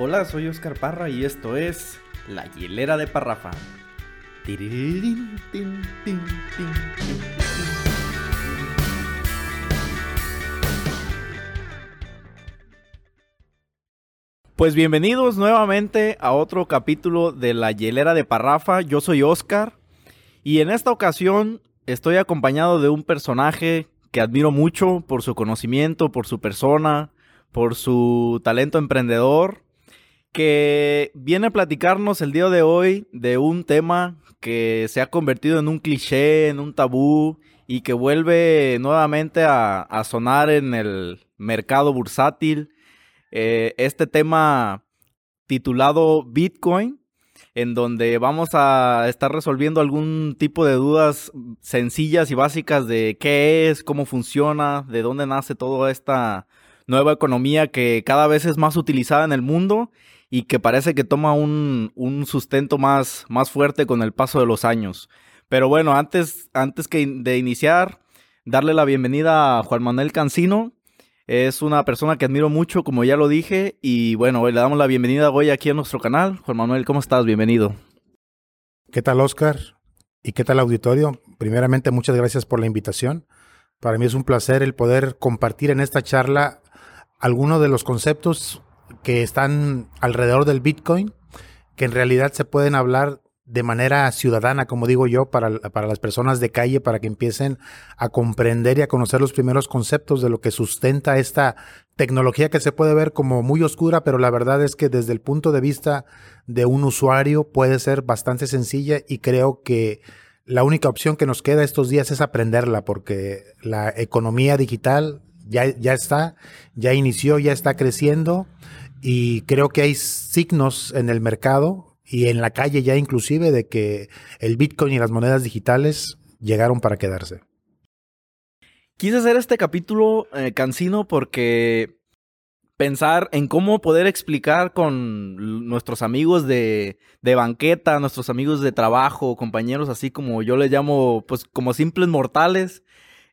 Hola, soy Oscar Parra y esto es La Hielera de Parrafa. Pues bienvenidos nuevamente a otro capítulo de La Hielera de Parrafa. Yo soy Oscar y en esta ocasión estoy acompañado de un personaje que admiro mucho por su conocimiento, por su persona, por su talento emprendedor que viene a platicarnos el día de hoy de un tema que se ha convertido en un cliché, en un tabú y que vuelve nuevamente a, sonar en el mercado bursátil. Eh, este tema titulado Bitcoin, en donde vamos a estar resolviendo algún tipo de dudas sencillas y básicas de qué es, cómo funciona, de dónde nace toda esta nueva economía que cada vez es más utilizada en el mundo y que parece que toma un, sustento más, más fuerte con el paso de los años. Pero bueno, antes, antes que de iniciar, darle la bienvenida a Juan Manuel Cancino. Es una persona que admiro mucho, como ya lo dije, y bueno, le damos la bienvenida hoy aquí a nuestro canal. Juan Manuel, ¿cómo estás? Bienvenido. ¿Qué tal, Oscar? ¿Y qué tal, auditorio? Primeramente, muchas gracias por la invitación. Para mí es un placer el poder compartir en esta charla algunos de los conceptos que están alrededor del Bitcoin, que en realidad se pueden hablar de manera ciudadana, como digo yo, para, para, las personas de calle, para que empiecen a comprender y a conocer los primeros conceptos de lo que sustenta esta tecnología que se puede ver como muy oscura, pero la verdad es que desde el punto de vista de un usuario puede ser bastante sencilla y creo que la única opción que nos queda estos días es aprenderla, porque la economía digital ya, ya está, ya inició, ya está creciendo y creo que hay signos en el mercado y en la calle ya inclusive de que el Bitcoin y las monedas digitales llegaron para quedarse. Quise hacer este capítulo eh, cansino porque pensar en cómo poder explicar con nuestros amigos de, de, banqueta, nuestros amigos de trabajo, compañeros así como yo les llamo, pues como simples mortales,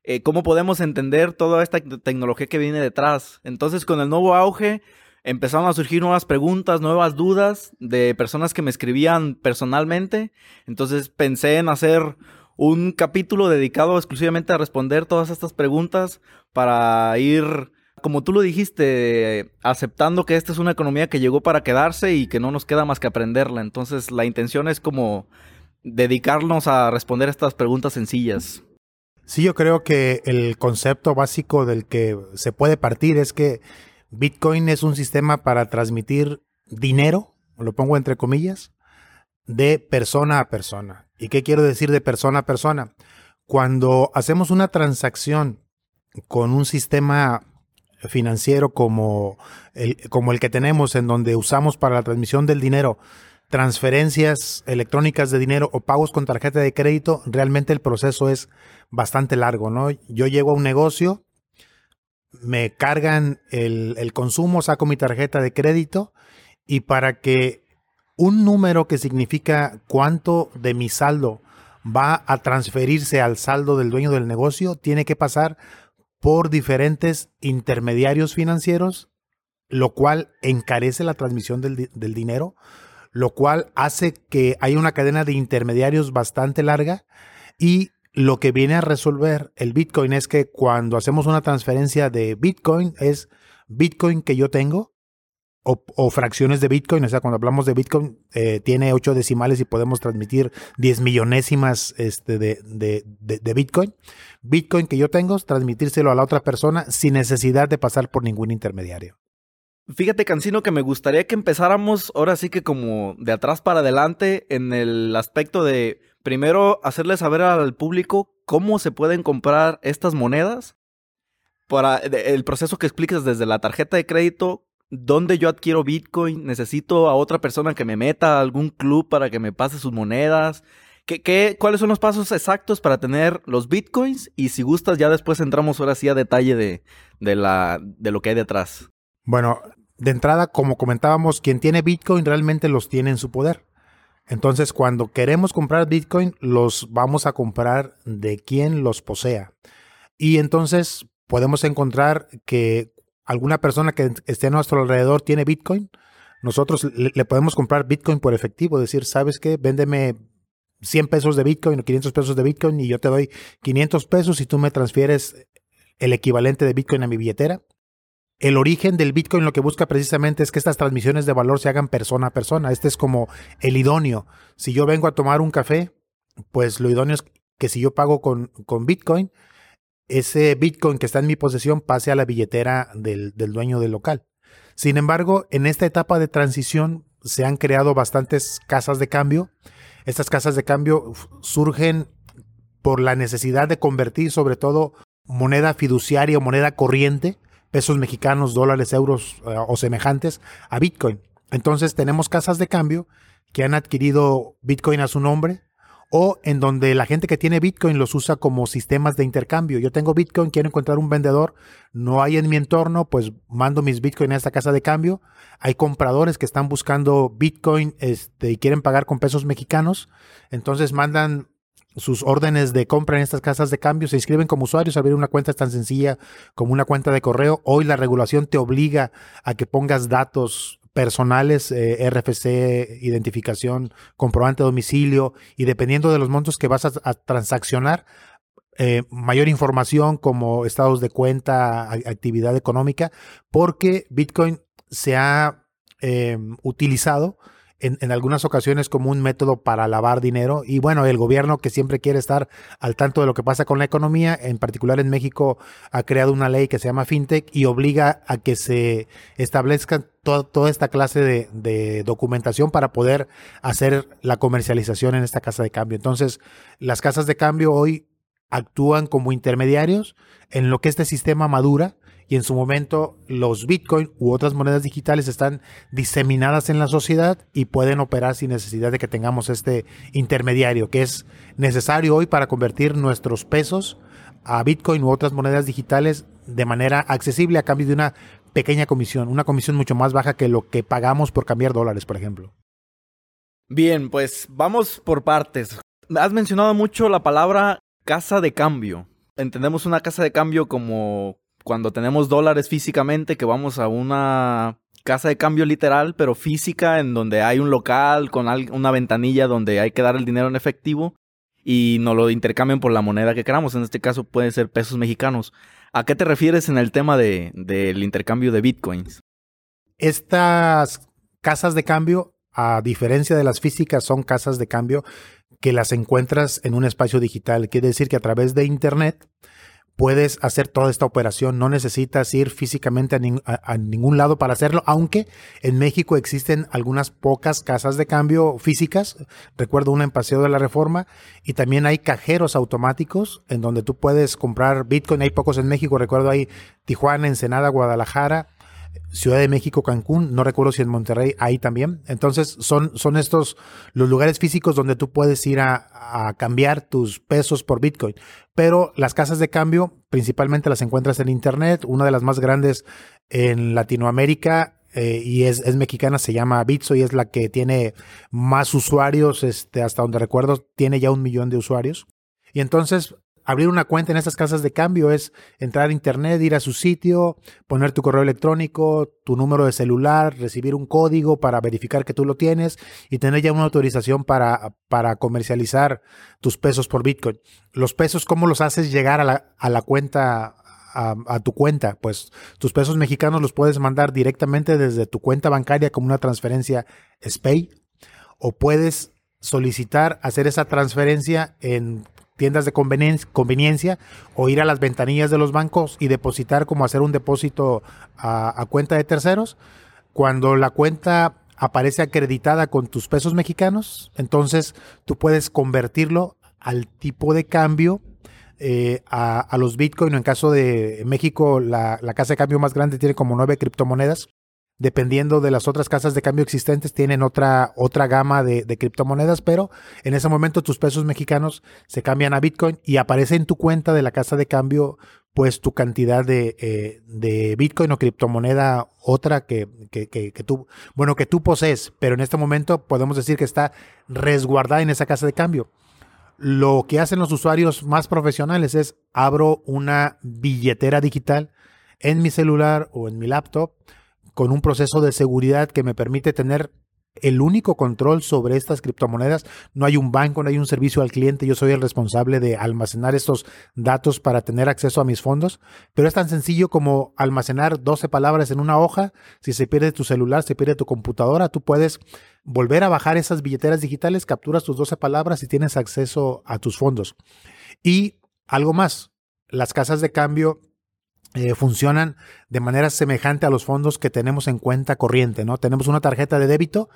eh, cómo podemos entender toda esta tecnología que viene detrás. Entonces, con el nuevo auge, empezaron a surgir nuevas preguntas, nuevas dudas de personas que me escribían personalmente. Entonces pensé en hacer un capítulo dedicado exclusivamente a responder todas estas preguntas para ir, como tú lo dijiste, aceptando que esta es una economía que llegó para quedarse y que no nos queda más que aprenderla. Entonces la intención es como dedicarnos a responder estas preguntas sencillas. Sí, yo creo que el concepto básico del que se puede partir es que Bitcoin es un sistema para transmitir dinero, lo pongo entre comillas, de persona a persona. ¿Y qué quiero decir de persona a persona? Cuando hacemos una transacción con un sistema financiero como el, como el que tenemos, en donde usamos para la transmisión del dinero transferencias electrónicas de dinero o pagos con tarjeta de crédito, realmente el proceso es bastante largo, ¿no? Yo llego a un negocio, me cargan el, consumo, saco mi tarjeta de crédito y para que un número que significa cuánto de mi saldo va a transferirse al saldo del dueño del negocio, tiene que pasar por diferentes intermediarios financieros, lo cual encarece la transmisión del, del dinero, lo cual hace que haya una cadena de intermediarios bastante larga y lo que viene a resolver el Bitcoin es que cuando hacemos una transferencia de Bitcoin es Bitcoin que yo tengo o, fracciones de Bitcoin. O sea, cuando hablamos de Bitcoin, eh, tiene ocho decimales y podemos transmitir diez millonésimas este, de, de, Bitcoin. Bitcoin que yo tengo, transmitírselo a la otra persona sin necesidad de pasar por ningún intermediario. Fíjate, Cancino, que me gustaría que empezáramos ahora sí que como de atrás para adelante en el aspecto de primero hacerle saber al público cómo se pueden comprar estas monedas. Para el proceso que expliques desde la tarjeta de crédito, dónde yo adquiero Bitcoin, necesito a otra persona que me meta a algún club para que me pase sus monedas. ¿Qué, qué, cuáles son los pasos exactos para tener los Bitcoins? Y si gustas, ya después entramos ahora sí a detalle de, de, la, de lo que hay detrás. Bueno, de entrada, como comentábamos, quien tiene Bitcoin realmente los tiene en su poder. Entonces, cuando queremos comprar Bitcoin, los vamos a comprar de quien los posea. Y entonces podemos encontrar que alguna persona que esté a nuestro alrededor tiene Bitcoin. nosotros le, podemos comprar Bitcoin por efectivo, decir, ¿sabes qué? Véndeme 100 pesos de Bitcoin o 500 pesos de Bitcoin y yo te doy 500 pesos y tú me transfieres el equivalente de Bitcoin a mi billetera. El origen del Bitcoin lo que busca precisamente es que estas transmisiones de valor se hagan persona a persona. Este es como el idóneo. Si yo vengo a tomar un café, pues lo idóneo es que si yo pago con, con Bitcoin, ese Bitcoin que está en mi posesión pase a la billetera del, del dueño del local. Sin embargo, en esta etapa de transición se han creado bastantes casas de cambio. Estas casas de cambio surgen por la necesidad de convertir sobre todo moneda fiduciaria o moneda corriente pesos mexicanos, dólares, euros eh, o semejantes a Bitcoin. Entonces tenemos casas de cambio que han adquirido Bitcoin a su nombre o en donde la gente que tiene Bitcoin los usa como sistemas de intercambio. Yo tengo Bitcoin, quiero encontrar un vendedor, no hay en mi entorno, pues mando mis Bitcoin a esta casa de cambio. Hay compradores que están buscando Bitcoin este, y quieren pagar con pesos mexicanos, entonces mandan sus órdenes de compra en estas casas de cambio, se inscriben como usuarios, abrir una cuenta es tan sencilla como una cuenta de correo. Hoy la regulación te obliga a que pongas datos personales, eh, RFC, identificación, comprobante de domicilio y dependiendo de los montos que vas a, transaccionar, eh, mayor información como estados de cuenta, actividad económica, porque Bitcoin se ha eh, utilizado en, algunas ocasiones como un método para lavar dinero. Y bueno, el gobierno que siempre quiere estar al tanto de lo que pasa con la economía, en particular en México, ha creado una ley que se llama FinTech y obliga a que se establezca toda esta clase de, de, documentación para poder hacer la comercialización en esta casa de cambio. Entonces, las casas de cambio hoy actúan como intermediarios en lo que este sistema madura y en su momento los Bitcoin u otras monedas digitales están diseminadas en la sociedad y pueden operar sin necesidad de que tengamos este intermediario que es necesario hoy para convertir nuestros pesos a Bitcoin u otras monedas digitales de manera accesible a cambio de una pequeña comisión, una comisión mucho más baja que lo que pagamos por cambiar dólares, por ejemplo. Bien, pues vamos por partes. Has mencionado mucho la palabra casa de cambio. Entendemos una casa de cambio como cuando tenemos dólares físicamente, que vamos a una casa de cambio literal, pero física, en donde hay un local con una ventanilla donde hay que dar el dinero en efectivo y nos lo intercambian por la moneda que queramos. En este caso puede ser pesos mexicanos. ¿A qué te refieres en el tema de, del intercambio de bitcoins? Estas casas de cambio, a diferencia de las físicas, son casas de cambio que las encuentras en un espacio digital. Quiere decir que a través de Internet puedes hacer toda esta operación, no necesitas ir físicamente a, ningún lado para hacerlo, aunque en México existen algunas pocas casas de cambio físicas, recuerdo una en Paseo de la Reforma, y también hay cajeros automáticos en donde tú puedes comprar Bitcoin, hay pocos en México, recuerdo hay Tijuana, Ensenada, Guadalajara, Ciudad de México, Cancún, no recuerdo si en Monterrey hay también. Entonces son, son estos los lugares físicos donde tú puedes ir a, cambiar tus pesos por Bitcoin. Pero las casas de cambio principalmente las encuentras en Internet. Una de las más grandes en Latinoamérica eh, y es, es, mexicana, se llama Bitso y es la que tiene más usuarios, este, hasta donde recuerdo, tiene ya un millón de usuarios. Y entonces abrir una cuenta en estas casas de cambio es entrar a internet, ir a su sitio, poner tu correo electrónico, tu número de celular, recibir un código para verificar que tú lo tienes y tener ya una autorización para, para comercializar tus pesos por Bitcoin. Los pesos, ¿cómo los haces llegar a la, a la cuenta? A, tu cuenta, pues tus pesos mexicanos los puedes mandar directamente desde tu cuenta bancaria como una transferencia SPAY o puedes solicitar hacer esa transferencia en tiendas de conveniencia o ir a las ventanillas de los bancos y depositar como hacer un depósito a, cuenta de terceros. Cuando la cuenta aparece acreditada con tus pesos mexicanos, entonces tú puedes convertirlo al tipo de cambio eh, a, los Bitcoin. En caso de México, la, la, casa de cambio más grande tiene como nueve criptomonedas dependiendo de las otras casas de cambio existentes, tienen otra, otra gama de, criptomonedas, pero en ese momento tus pesos mexicanos se cambian a Bitcoin y aparece en tu cuenta de la casa de cambio pues tu cantidad de, eh, de Bitcoin o criptomoneda otra que, tú, bueno, que tú posees, pero en este momento podemos decir que está resguardada en esa casa de cambio. Lo que hacen los usuarios más profesionales es abro una billetera digital en mi celular o en mi laptop, con un proceso de seguridad que me permite tener el único control sobre estas criptomonedas. No hay un banco, no hay un servicio al cliente. Yo soy el responsable de almacenar estos datos para tener acceso a mis fondos. Pero es tan sencillo como almacenar 12 palabras en una hoja. Si se pierde tu celular, se pierde tu computadora, tú puedes volver a bajar esas billeteras digitales, capturas tus 12 palabras y tienes acceso a tus fondos. Y algo más, las casas de cambio eh, funcionan de manera semejante a los fondos que tenemos en cuenta corriente, ¿no? Tenemos una tarjeta de débito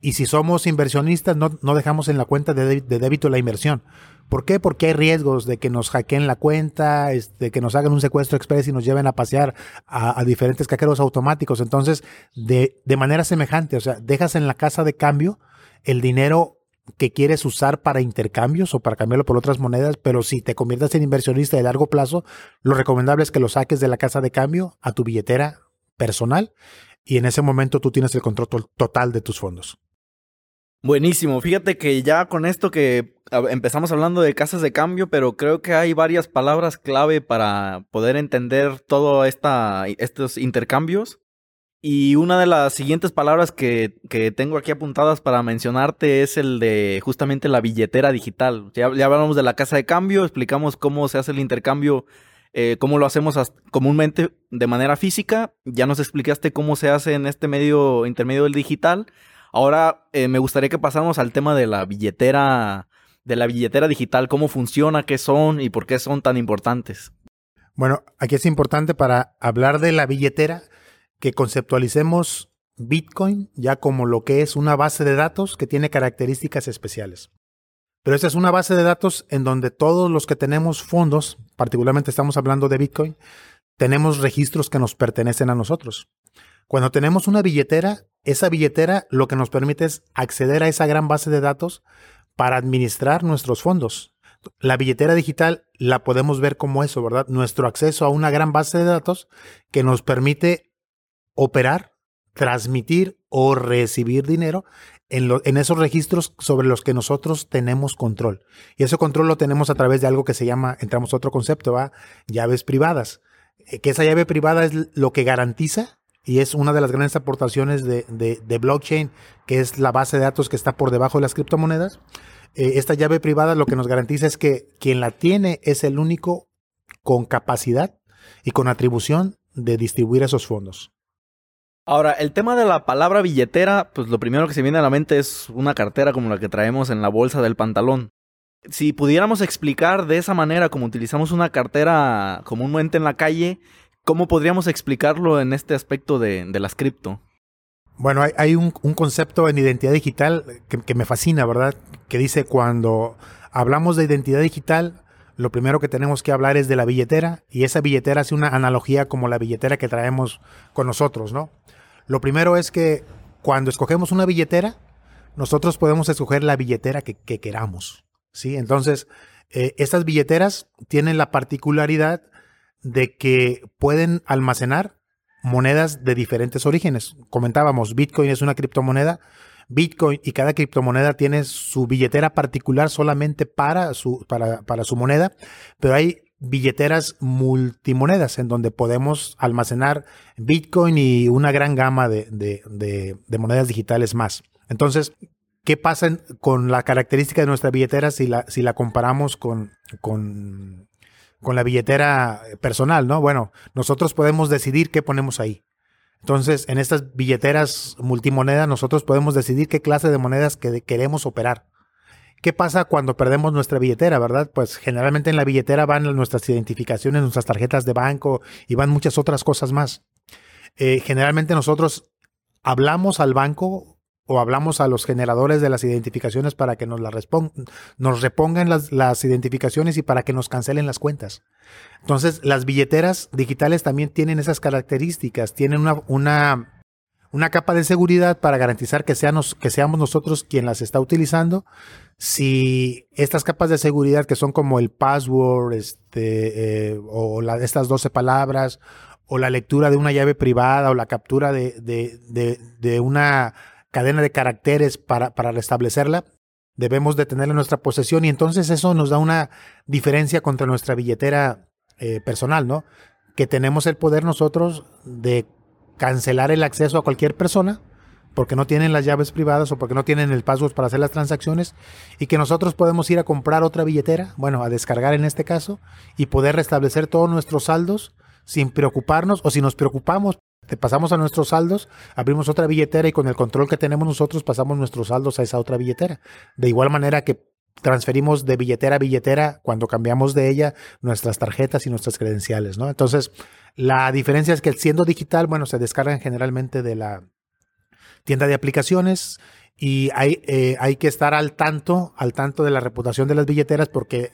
y si somos inversionistas no, no dejamos en la cuenta de, débito la inversión. ¿Por qué? Porque hay riesgos de que nos hackeen la cuenta, este, que nos hagan un secuestro express y nos lleven a pasear a, a diferentes cajeros automáticos. Entonces, de, de manera semejante, o sea, dejas en la casa de cambio el dinero que quieres usar para intercambios o para cambiarlo por otras monedas, pero si te conviertes en inversionista de largo plazo, lo recomendable es que lo saques de la casa de cambio a tu billetera personal y en ese momento tú tienes el control total de tus fondos. Buenísimo, fíjate que ya con esto que empezamos hablando de casas de cambio, pero creo que hay varias palabras clave para poder entender todos estos intercambios. Y una de las siguientes palabras que, tengo aquí apuntadas para mencionarte es el de justamente la billetera digital. Ya, hablamos de la casa de cambio, explicamos cómo se hace el intercambio, eh, cómo lo hacemos comúnmente de manera física. Ya nos explicaste cómo se hace en este medio intermedio del digital. Ahora eh, me gustaría que pasáramos al tema de la billetera, de la billetera digital, cómo funciona, qué son y por qué son tan importantes. Bueno, aquí es importante para hablar de la billetera que conceptualicemos Bitcoin ya como lo que es una base de datos que tiene características especiales. Pero esta es una base de datos en donde todos los que tenemos fondos, particularmente estamos hablando de Bitcoin, tenemos registros que nos pertenecen a nosotros. Cuando tenemos una billetera, esa billetera lo que nos permite es acceder a esa gran base de datos para administrar nuestros fondos. La billetera digital la podemos ver como eso, ¿verdad? Nuestro acceso a una gran base de datos que nos permite operar, transmitir o recibir dinero en, esos registros sobre los que nosotros tenemos control. Y ese control lo tenemos a través de algo que se llama, entramos a otro concepto, ¿va? llaves privadas. Eh, que esa llave privada es lo que garantiza y es una de las grandes aportaciones de, de, blockchain, que es la base de datos que está por debajo de las criptomonedas. Eh, esta llave privada lo que nos garantiza es que quien la tiene es el único con capacidad y con atribución de distribuir esos fondos. Ahora, el tema de la palabra billetera, pues lo primero que se viene a la mente es una cartera como la que traemos en la bolsa del pantalón. Si pudiéramos explicar de esa manera como utilizamos una cartera comúnmente en la calle, ¿cómo podríamos explicarlo en este aspecto de, las cripto? Bueno, hay, un, concepto en identidad digital que, que me fascina, ¿verdad? Que dice cuando hablamos de identidad digital, lo primero que tenemos que hablar es de la billetera y esa billetera hace una analogía como la billetera que traemos con nosotros, ¿no? Lo primero es que cuando escogemos una billetera, nosotros podemos escoger la billetera que, queramos. ¿sí? Entonces, eh, estas billeteras tienen la particularidad de que pueden almacenar monedas de diferentes orígenes. Comentábamos, Bitcoin es una criptomoneda. Bitcoin y cada criptomoneda tiene su billetera particular solamente para su, para, para su moneda, pero hay billeteras multimonedas en donde podemos almacenar Bitcoin y una gran gama de, monedas digitales más. Entonces, ¿qué pasa con la característica de nuestra billetera si la, comparamos con, con, con la billetera personal? ¿no? Bueno, nosotros podemos decidir qué ponemos ahí. Entonces, en estas billeteras multimonedas, nosotros podemos decidir qué clase de monedas que queremos operar. ¿Qué pasa cuando perdemos nuestra billetera, verdad? Pues generalmente en la billetera van nuestras identificaciones, nuestras tarjetas de banco y van muchas otras cosas más. Eh, generalmente nosotros hablamos al banco o hablamos a los generadores de las identificaciones para que nos, la nos repongan las, las, identificaciones y para que nos cancelen las cuentas. Entonces, las billeteras digitales también tienen esas características, tienen una, una una capa de seguridad para garantizar que, seamos, que seamos nosotros quien las está utilizando. Si estas capas de seguridad que son como el password este, eh, o la, estas 12 palabras o la lectura de una llave privada o la captura de, de, una cadena de caracteres para, para restablecerla, debemos de tenerla en nuestra posesión y entonces eso nos da una diferencia contra nuestra billetera eh, personal, ¿no? Que tenemos el poder nosotros de cancelar el acceso a cualquier persona porque no tienen las llaves privadas o porque no tienen el password para hacer las transacciones y que nosotros podemos ir a comprar otra billetera, bueno, a descargar en este caso y poder restablecer todos nuestros saldos sin preocuparnos o si nos preocupamos, te pasamos a nuestros saldos, abrimos otra billetera y con el control que tenemos nosotros pasamos nuestros saldos a esa otra billetera. De igual manera que transferimos de billetera a billetera cuando cambiamos de ella nuestras tarjetas y nuestras credenciales, ¿no? Entonces, la diferencia es que siendo digital, bueno, se descargan generalmente de la tienda de aplicaciones y hay, eh, hay que estar al tanto, al tanto de la reputación de las billeteras porque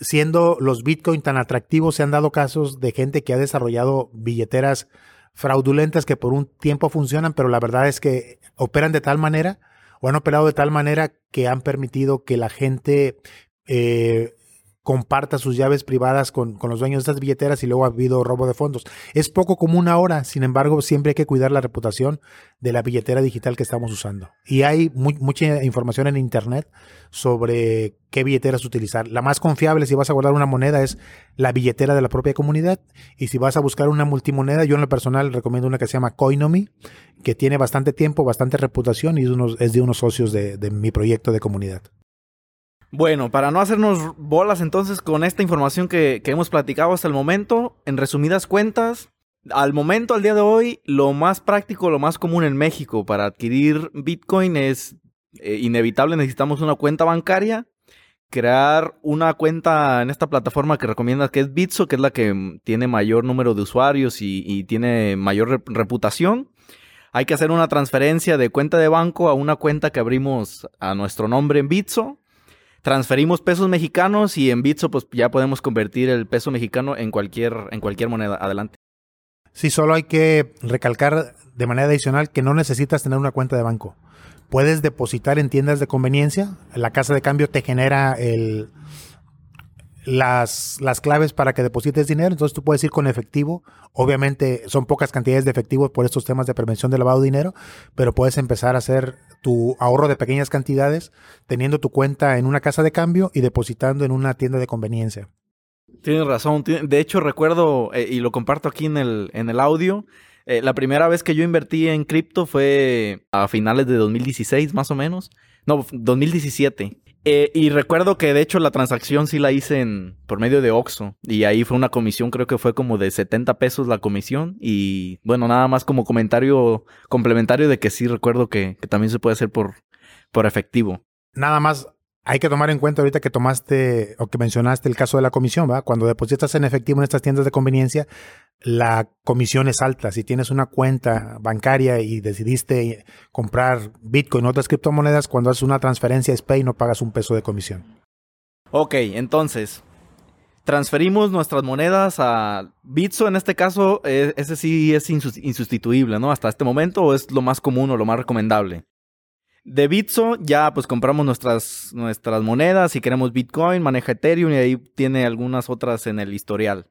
siendo los Bitcoin tan atractivos, se han dado casos de gente que ha desarrollado billeteras fraudulentas que por un tiempo funcionan, pero la verdad es que operan de tal manera o han operado de tal manera que han permitido que la gente eh, comparta sus llaves privadas con, los dueños de estas billeteras y luego ha habido robo de fondos. Es poco común ahora, sin embargo, siempre hay que cuidar la reputación de la billetera digital que estamos usando. Y hay mucha información en Internet sobre qué billeteras utilizar. La más confiable si vas a guardar una moneda es la billetera de la propia comunidad. Y si vas a buscar una multimoneda, yo en lo personal recomiendo una que se llama Coinomi, que tiene bastante tiempo, bastante reputación y es, de unos socios de mi proyecto de comunidad. Bueno, para no hacernos bolas entonces con esta información que, hemos platicado hasta el momento, en resumidas cuentas, al momento, al día de hoy, lo más práctico, lo más común en México para adquirir Bitcoin es eh, inevitable, necesitamos una cuenta bancaria, crear una cuenta en esta plataforma que recomiendas que es Bitso, que es la que tiene mayor número de usuarios y, tiene mayor reputación. Hay que hacer una transferencia de cuenta de banco a una cuenta que abrimos a nuestro nombre en Bitso transferimos pesos mexicanos y en Bitso pues ya podemos convertir el peso mexicano en cualquier, en cualquier moneda. Adelante. Sí, solo hay que recalcar de manera adicional que no necesitas tener una cuenta de banco. Puedes depositar en tiendas de conveniencia. La casa de cambio te genera el, las, las claves para que deposites dinero. Entonces tú puedes ir con efectivo. Obviamente son pocas cantidades de efectivo por estos temas de prevención de lavado de dinero, pero puedes empezar a hacer tu ahorro de pequeñas cantidades teniendo tu cuenta en una casa de cambio y depositando en una tienda de conveniencia. Tienes razón. De hecho, recuerdo, eh, y lo comparto aquí en el, en el audio, eh, la primera vez que yo invertí en cripto fue a finales de 2016, más o menos. No, 2017. Eh, y recuerdo que de hecho la transacción sí la hice en, por medio de Oxxo. Y ahí fue una comisión, creo que fue como de 70 pesos la comisión. Y bueno, nada más como comentario complementario de que sí recuerdo que, también se puede hacer por, por efectivo. Nada más hay que tomar en cuenta ahorita que tomaste o que mencionaste el caso de la comisión, ¿va? Cuando depositas en efectivo en estas tiendas de conveniencia, la comisión es alta. Si tienes una cuenta bancaria y decidiste comprar Bitcoin o otras criptomonedas, cuando haces una transferencia SPAY no pagas un peso de comisión. Ok, entonces, transferimos nuestras monedas a Bitso, en este caso, e, ese sí es insustituible, ¿no? Hasta este momento es lo más común o lo más recomendable. De Bitso ya pues compramos nuestras, nuestras monedas, si queremos Bitcoin, maneja Ethereum y ahí tiene algunas otras en el historial.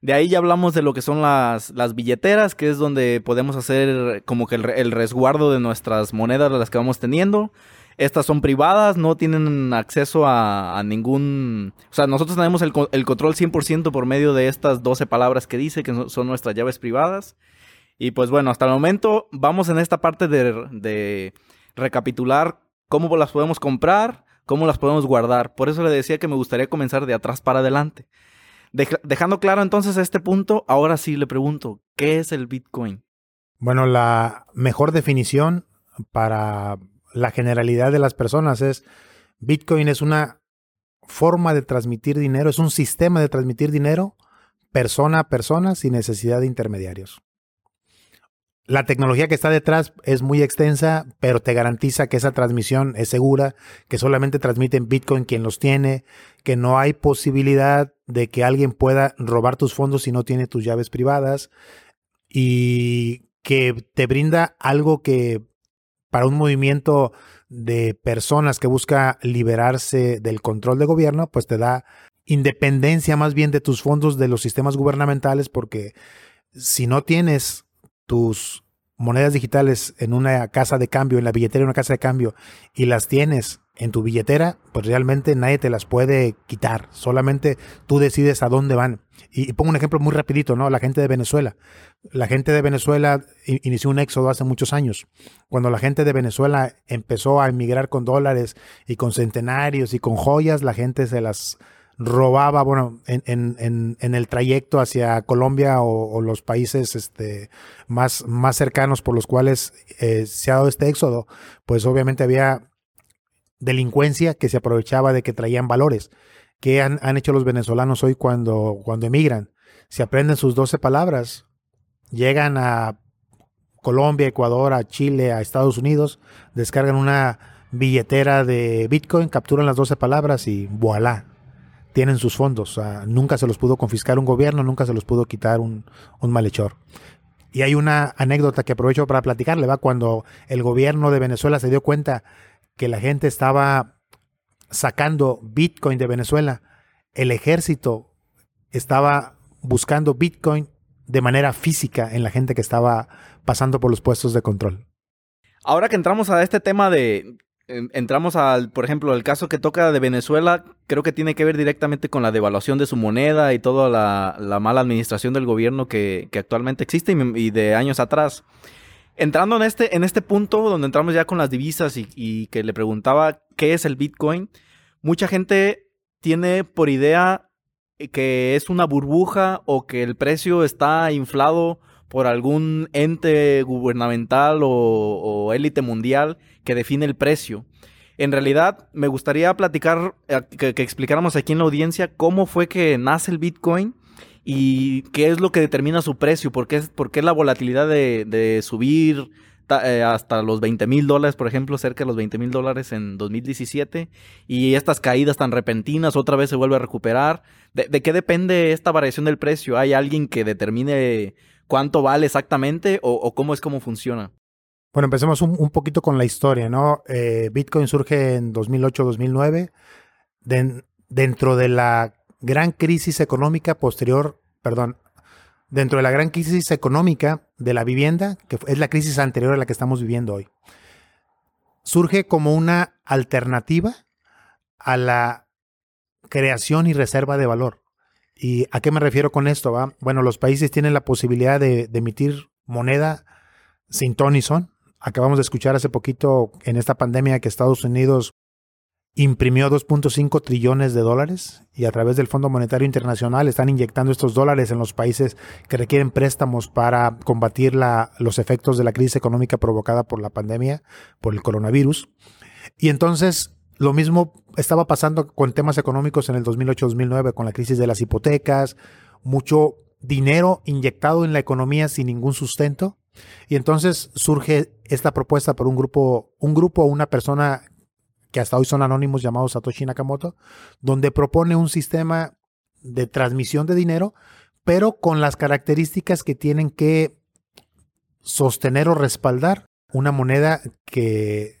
De ahí ya hablamos de lo que son las, las billeteras, que es donde podemos hacer como que el, resguardo de nuestras monedas, las que vamos teniendo. Estas son privadas, no tienen acceso a, ningún... O sea, nosotros tenemos el, el control 100% por medio de estas 12 palabras que dice, que son nuestras llaves privadas. Y pues bueno, hasta el momento vamos en esta parte de, de recapitular cómo las podemos comprar, cómo las podemos guardar. Por eso le decía que me gustaría comenzar de atrás para adelante dejando claro entonces este punto, ahora sí le pregunto, ¿qué es el Bitcoin? Bueno, la mejor definición para la generalidad de las personas es Bitcoin es una forma de transmitir dinero, es un sistema de transmitir dinero persona a persona sin necesidad de intermediarios. La tecnología que está detrás es muy extensa, pero te garantiza que esa transmisión es segura, que solamente transmiten Bitcoin quien los tiene, que no hay posibilidad de que alguien pueda robar tus fondos si no tiene tus llaves privadas y que te brinda algo que para un movimiento de personas que busca liberarse del control de gobierno, pues te da independencia más bien de tus fondos de los sistemas gubernamentales porque si no tienes tus monedas digitales en una casa de cambio, en la billetera de una casa de cambio, y las tienes en tu billetera, pues realmente nadie te las puede quitar. Solamente tú decides a dónde van. Y, pongo un ejemplo muy rapidito, ¿no? La gente de Venezuela. La gente de Venezuela inició un éxodo hace muchos años. Cuando la gente de Venezuela empezó a emigrar con dólares y con centenarios y con joyas, la gente se las robaba, bueno, en, en, en, el trayecto hacia Colombia o, los países este, más, más cercanos por los cuales eh, se ha dado este éxodo, pues obviamente había delincuencia que se aprovechaba de que traían valores. ¿Qué han, hecho los venezolanos hoy cuando, cuando emigran? Se aprenden sus 12 palabras, llegan a Colombia, Ecuador, a Chile, a Estados Unidos, descargan una billetera de Bitcoin, capturan las 12 palabras y voilà, tienen sus fondos. nunca se los pudo confiscar un gobierno, nunca se los pudo quitar un, un malhechor. Y hay una anécdota que aprovecho para platicarle, va cuando el gobierno de Venezuela se dio cuenta que la gente estaba sacando Bitcoin de Venezuela, el ejército estaba buscando Bitcoin de manera física en la gente que estaba pasando por los puestos de control. Ahora que entramos a este tema de, entramos al, por ejemplo, el caso que toca de Venezuela, creo que tiene que ver directamente con la devaluación de su moneda y toda la, mala administración del gobierno que, actualmente existe y de años atrás. Entrando en este, en este punto donde entramos ya con las divisas y, que le preguntaba qué es el Bitcoin, mucha gente tiene por idea que es una burbuja o que el precio está inflado por algún ente gubernamental o, élite mundial que define el precio. En realidad, me gustaría platicar, eh, que, explicáramos aquí en la audiencia cómo fue que nace el Bitcoin y qué es lo que determina su precio, por qué por la volatilidad de, subir eh, hasta los 20 mil dólares, por ejemplo, cerca de los 20 mil dólares en 2017, y estas caídas tan repentinas otra vez se vuelve a recuperar. ¿De, qué depende esta variación del precio? ¿Hay alguien que determine cuánto vale exactamente o, cómo es cómo funciona? Bueno, empecemos un, poquito con la historia, ¿no? Eh, Bitcoin surge en 2008-2009. dentro de la gran crisis económica posterior, perdón, dentro de la gran crisis económica de la vivienda, que es la crisis anterior a la que estamos viviendo hoy, surge como una alternativa a la creación y reserva de valor. ¿Y a qué me refiero con esto? Va? Bueno, los países tienen la posibilidad de, emitir moneda sin ton ni son. Acabamos de escuchar hace poquito en esta pandemia que Estados Unidos imprimió 2.5 trillones de dólares y a través del Fondo Monetario Internacional están inyectando estos dólares en los países que requieren préstamos para combatir la, los efectos de la crisis económica provocada por la pandemia, por el coronavirus. Y entonces lo mismo estaba pasando con temas económicos en el 2008-2009 con la crisis de las hipotecas, mucho dinero inyectado en la economía sin ningún sustento. Y entonces surge esta propuesta por un grupo, un grupo o una persona que hasta hoy son anónimos llamados Satoshi Nakamoto, donde propone un sistema de transmisión de dinero, pero con las características que tienen que sostener o respaldar una moneda que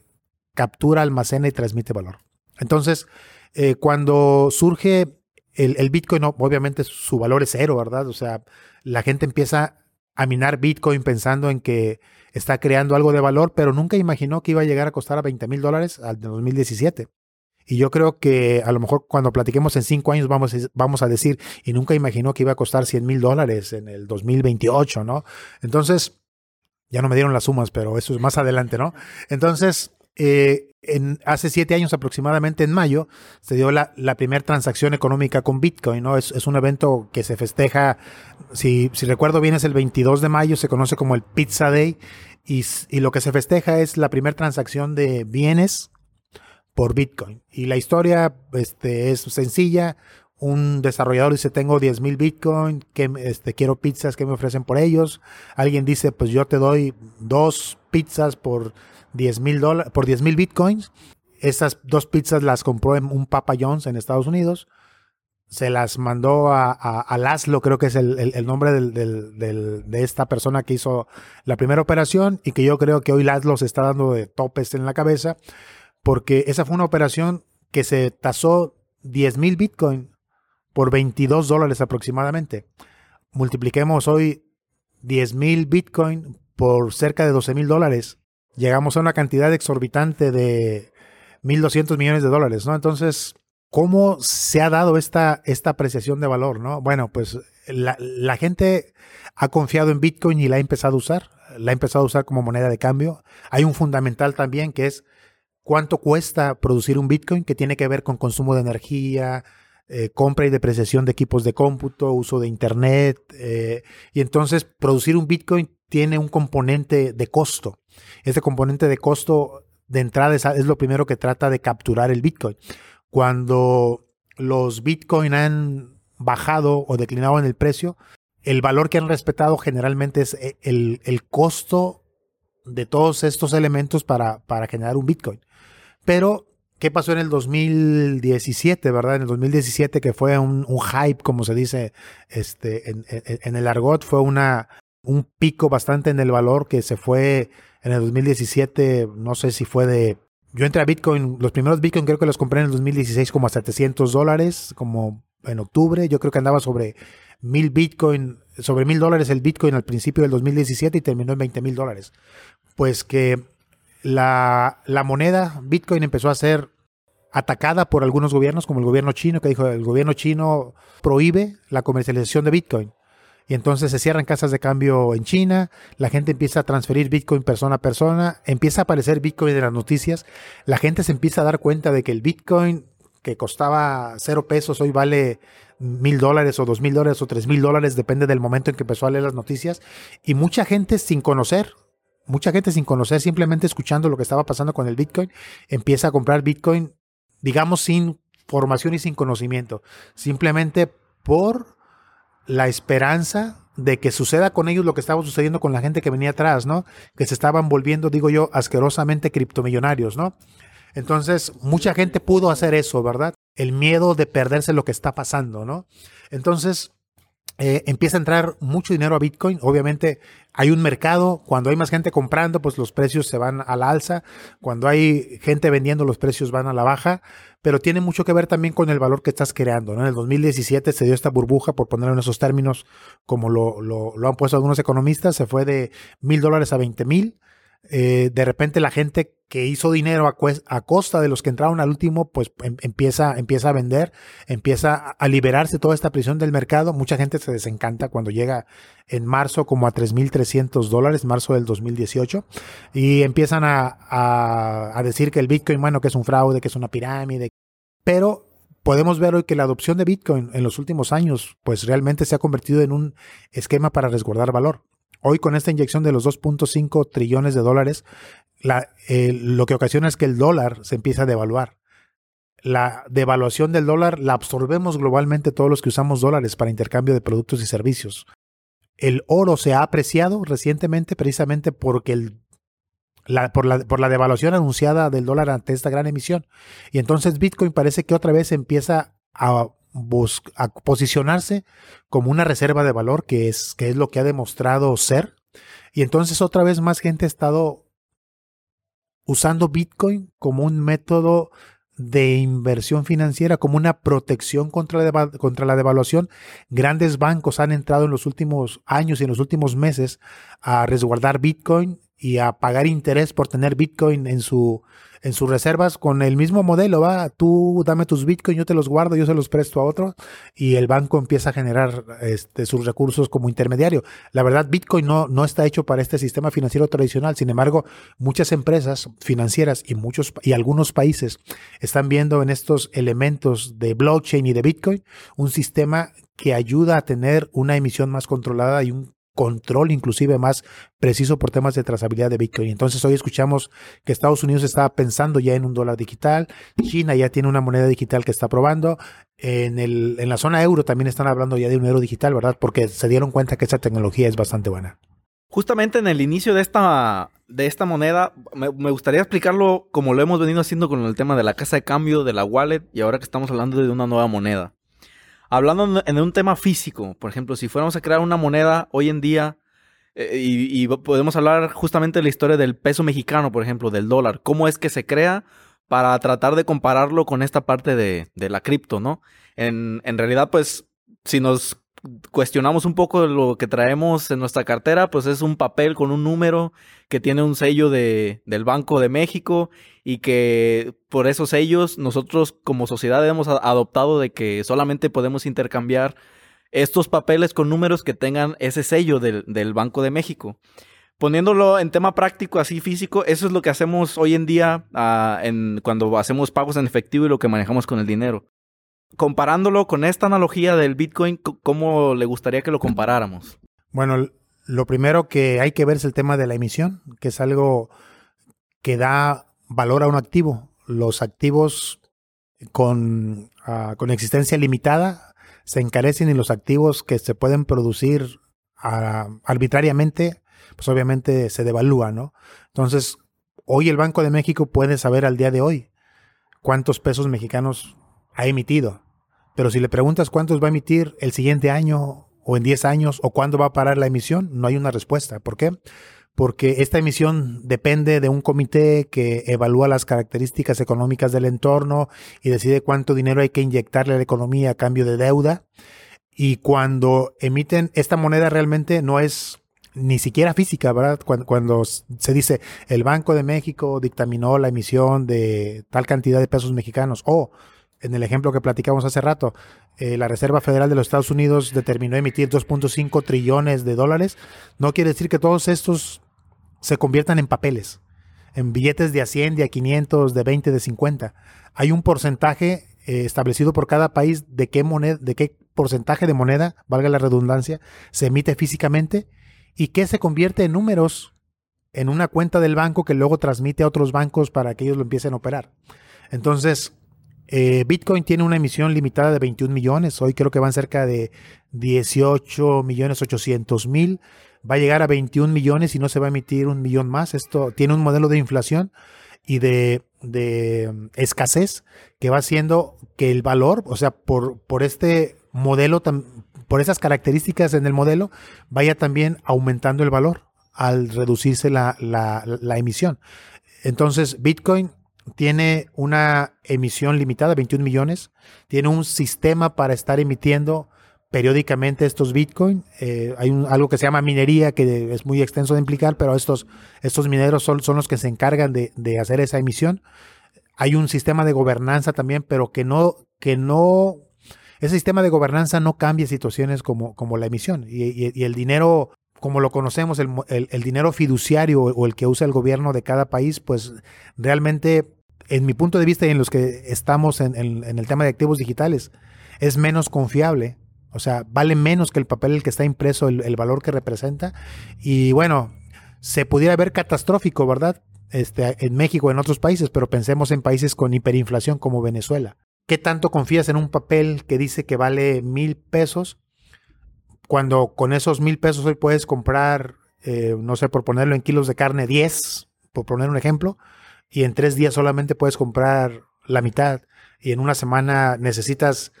captura, almacena y transmite valor. Entonces, eh, cuando surge el, Bitcoin, obviamente su valor es cero, ¿verdad? O sea, la gente empieza a minar Bitcoin pensando en que está creando algo de valor, pero nunca imaginó que iba a llegar a costar a 20 mil dólares al 2017. Y yo creo que a lo mejor cuando platiquemos en cinco años vamos, vamos a decir, y nunca imaginó que iba a costar 100 mil dólares en el 2028, ¿no? Entonces, ya no me dieron las sumas, pero eso es más adelante, ¿no? Entonces, eh, hace siete años aproximadamente, en mayo, se dio la, primera transacción económica con Bitcoin. Es, un evento que se festeja, si, recuerdo bien, es el 22 de mayo, se conoce como el Pizza Day, y, lo que se festeja es la primera transacción de bienes por Bitcoin. Y la historia este, es sencilla. Un desarrollador dice, tengo 10 mil Bitcoin, que, este, quiero pizzas, que me ofrecen por ellos? Alguien dice, pues yo te doy dos pizzas por 10 mil por 10 mil bitcoins. Esas dos pizzas las compró en un Papa John's en Estados Unidos. Se las mandó a, a, Laszlo, creo que es el, nombre de esta persona que hizo la primera operación y que yo creo que hoy Laszlo se está dando de topes en la cabeza porque esa fue una operación que se tasó 10 mil bitcoin por 22 dólares aproximadamente. Multipliquemos hoy 10 mil bitcoin por cerca de 12 mil dólares llegamos a una cantidad exorbitante de, 1.200 millones de dólares, ¿no? Entonces, ¿cómo se ha dado esta, esta apreciación de valor, ¿no? Bueno, pues la, la gente ha confiado en Bitcoin y la ha empezado a usar, la ha empezado a usar como moneda de cambio. Hay un fundamental también que es cuánto cuesta producir un Bitcoin, que tiene que ver con consumo de energía, eh, compra y depreciación de equipos de cómputo, uso de Internet. Eh, y entonces producir un Bitcoin tiene un componente de costo. Este componente de costo de entrada es, lo primero que trata de capturar el Bitcoin. Cuando los Bitcoin han bajado o declinado en el precio, el valor que han respetado generalmente es eh, el, el costo de todos estos elementos para, para generar un Bitcoin. Pero ¿Qué pasó en el 2017, verdad? En el 2017 que fue un, hype, como se dice este, en, el argot, fue una, un pico bastante en el valor que se fue en el 2017, no sé si fue de... Yo entré a Bitcoin, los primeros Bitcoin creo que los compré en el 2016 como a 700 dólares, como en octubre, yo creo que andaba sobre mil Bitcoin, sobre mil dólares el Bitcoin al principio del 2017 y terminó en 20 mil dólares. Pues que la, la moneda Bitcoin empezó a ser atacada por algunos gobiernos, como el gobierno chino, que dijo el gobierno chino prohíbe la comercialización de Bitcoin. Y entonces se cierran casas de cambio en China, la gente empieza a transferir Bitcoin persona a persona, empieza a aparecer Bitcoin en las noticias, la gente se empieza a dar cuenta de que el Bitcoin que costaba cero pesos hoy vale mil dólares o dos mil dólares o tres mil dólares, depende del momento en que empezó a leer las noticias. Y mucha gente sin conocer, mucha gente sin conocer, simplemente escuchando lo que estaba pasando con el Bitcoin, empieza a comprar Bitcoin, digamos, sin formación y sin conocimiento, simplemente por la esperanza de que suceda con ellos lo que estaba sucediendo con la gente que venía atrás, ¿no? Que se estaban volviendo, digo yo, asquerosamente criptomillonarios, ¿no? Entonces, mucha gente pudo hacer eso, ¿verdad? El miedo de perderse lo que está pasando, ¿no? Entonces, eh, empieza a entrar mucho dinero a Bitcoin. Obviamente hay un mercado. Cuando hay más gente comprando, pues los precios se van a la alza. Cuando hay gente vendiendo, los precios van a la baja. Pero tiene mucho que ver también con el valor que estás creando. En el 2017 se dio esta burbuja, por ponerlo en esos términos, como lo, lo, han puesto algunos economistas. Se fue de mil dólares a 20 mil. Eh, de repente la gente que hizo dinero a, a, costa de los que entraron al último, pues em empieza, empieza a vender, empieza a liberarse toda esta prisión del mercado. Mucha gente se desencanta cuando llega en marzo como a 3.300 dólares, marzo del 2018, y empiezan a, a, a decir que el Bitcoin, bueno, que es un fraude, que es una pirámide, pero podemos ver hoy que la adopción de Bitcoin en los últimos años, pues realmente se ha convertido en un esquema para resguardar valor. Hoy con esta inyección de los 2.5 trillones de dólares, la, eh, lo que ocasiona es que el dólar se empieza a devaluar. La devaluación del dólar la absorbemos globalmente todos los que usamos dólares para intercambio de productos y servicios. El oro se ha apreciado recientemente precisamente porque el, por, la, por la devaluación anunciada del dólar ante esta gran emisión. Y entonces Bitcoin parece que otra vez empieza a a posicionarse como una reserva de valor, que es, que es lo que ha demostrado ser. Y entonces otra vez más gente ha estado usando Bitcoin como un método de inversión financiera, como una protección contra la, contra la devaluación. Grandes bancos han entrado en los últimos años y en los últimos meses a resguardar Bitcoin y a pagar interés por tener Bitcoin en su en sus reservas con el mismo modelo, va, tú dame tus Bitcoin, yo te los guardo, yo se los presto a otro y el banco empieza a generar este, sus recursos como intermediario. La verdad, Bitcoin no, no está hecho para este sistema financiero tradicional, sin embargo, muchas empresas financieras y muchos y algunos países están viendo en estos elementos de blockchain y de Bitcoin un sistema que ayuda a tener una emisión más controlada y un control inclusive más preciso por temas de trazabilidad de Bitcoin. Entonces hoy escuchamos que Estados Unidos está pensando ya en un dólar digital, China ya tiene una moneda digital que está probando, en, el, en la zona euro también están hablando ya de un euro digital, ¿verdad? Porque se dieron cuenta que esa tecnología es bastante buena. Justamente en el inicio de esta, de esta moneda, me, me, gustaría explicarlo como lo hemos venido haciendo con el tema de la casa de cambio, de la wallet, y ahora que estamos hablando de una nueva moneda. Hablando en un tema físico, por ejemplo, si fuéramos a crear una moneda hoy en día, eh, y, podemos hablar justamente de la historia del peso mexicano, por ejemplo, del dólar, cómo es que se crea para tratar de compararlo con esta parte de, de la cripto, ¿no? En, en realidad, pues, si nos cuestionamos un poco lo que traemos en nuestra cartera, pues es un papel con un número que tiene un sello de, del Banco de México y que por esos sellos nosotros como sociedad hemos adoptado de que solamente podemos intercambiar estos papeles con números que tengan ese sello del, Banco de México. Poniéndolo en tema práctico, así físico, eso es lo que hacemos hoy en día ah, cuando hacemos pagos en efectivo y lo que manejamos con el dinero comparándolo con esta analogía del Bitcoin, ¿cómo le gustaría que lo comparáramos? Bueno, lo primero que hay que ver es el tema de la emisión, que es algo que da valor a un activo. Los activos con, ah, con existencia limitada se encarecen y los activos que se pueden producir ah, arbitrariamente, pues obviamente se devalúan, ¿no? Entonces, hoy el Banco de México puede saber al día de hoy cuántos pesos mexicanos ha emitido. Pero si le preguntas cuántos va a emitir el siguiente año o en 10 años o cuándo va a parar la emisión, no hay una respuesta. ¿Por qué? Porque esta emisión depende de un comité que evalúa las características económicas del entorno y decide cuánto dinero hay que inyectarle a la economía a cambio de deuda. Y cuando emiten esta moneda realmente no es ni siquiera física, ¿verdad? Cuando, se dice el Banco de México dictaminó la emisión de tal cantidad de pesos mexicanos o en el ejemplo que platicamos hace rato, eh, la Reserva Federal de los Estados Unidos determinó emitir 2.5 trillones de dólares, no quiere decir que todos estos se conviertan en papeles, en billetes de a 100, de a 500, de 20, de 50. Hay un porcentaje eh, establecido por cada país de qué, moneda, de qué porcentaje de moneda, valga la redundancia, se emite físicamente y que se convierte en números en una cuenta del banco que luego transmite a otros bancos para que ellos lo empiecen a operar. Entonces, eh, Bitcoin tiene una emisión limitada de 21 millones. Hoy creo que van cerca de 18 millones 800 mil. Va a llegar a 21 millones y no se va a emitir un millón más. Esto tiene un modelo de inflación y de, mm, escasez que va haciendo que el valor, o sea, por, por este modelo, por esas características en el modelo, vaya también aumentando el valor al reducirse la, emisión. Entonces, Bitcoin tiene una emisión limitada, 21 millones, tiene un sistema para estar emitiendo periódicamente estos Bitcoin. Eh, hay algo que se llama minería, que es muy extenso de implicar, pero estos, estos mineros son, son los que se encargan de, hacer esa emisión. Hay un sistema de gobernanza también, pero que no, que no, ese sistema de gobernanza no cambia situaciones como, como la emisión. Y, el dinero, como lo conocemos, el, el, dinero fiduciario o el que usa el gobierno de cada país, pues realmente en mi punto de vista y en los que estamos en, el tema de activos digitales, es menos confiable. O sea, vale menos que el papel el que está impreso, el, valor que representa. Y bueno, se pudiera ver catastrófico, ¿verdad? Este, en México, en otros países, pero pensemos en países con hiperinflación como Venezuela. ¿Qué tanto confías en un papel que dice que vale mil pesos cuando con esos mil pesos hoy puedes comprar, eh, no sé, por ponerlo en kilos de carne, 10, por poner un ejemplo, y en tres días solamente puedes comprar la mitad y en una semana necesitas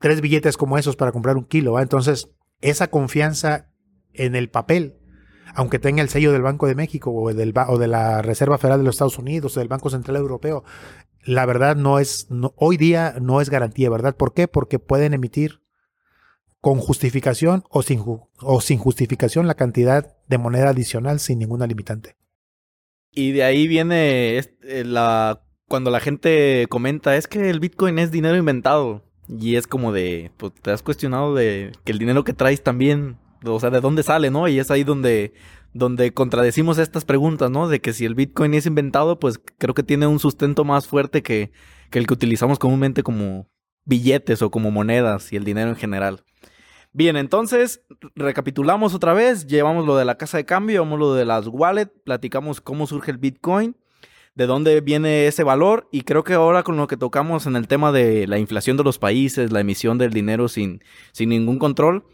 tres billetes como esos para comprar un kilo. Entonces, esa confianza en el papel, aunque tenga el sello del Banco de México o, del, o de la Reserva Federal de los Estados Unidos o del Banco Central Europeo, la verdad no es, hoy día no es garantía, ¿verdad? ¿Por qué? Porque pueden emitir con justificación o sin, o sin justificación la cantidad de moneda adicional sin ninguna limitante. Y de ahí viene eh, cuando la gente comenta, es que el Bitcoin es dinero inventado. Y es como de, pues te has cuestionado de que el dinero que traes también, o sea, de dónde sale, ¿no? Y es ahí donde, donde contradecimos estas preguntas, ¿no? De que si el Bitcoin es inventado, pues creo que tiene un sustento más fuerte que, que el que utilizamos comúnmente como billetes o como monedas y el dinero en general. Bien, entonces recapitulamos otra vez, llevamos lo de la casa de cambio, llevamos lo de las wallets, platicamos cómo surge el Bitcoin, de dónde viene ese valor y creo que ahora con lo que tocamos en el tema de la inflación de los países, la emisión del dinero sin, sin ningún control,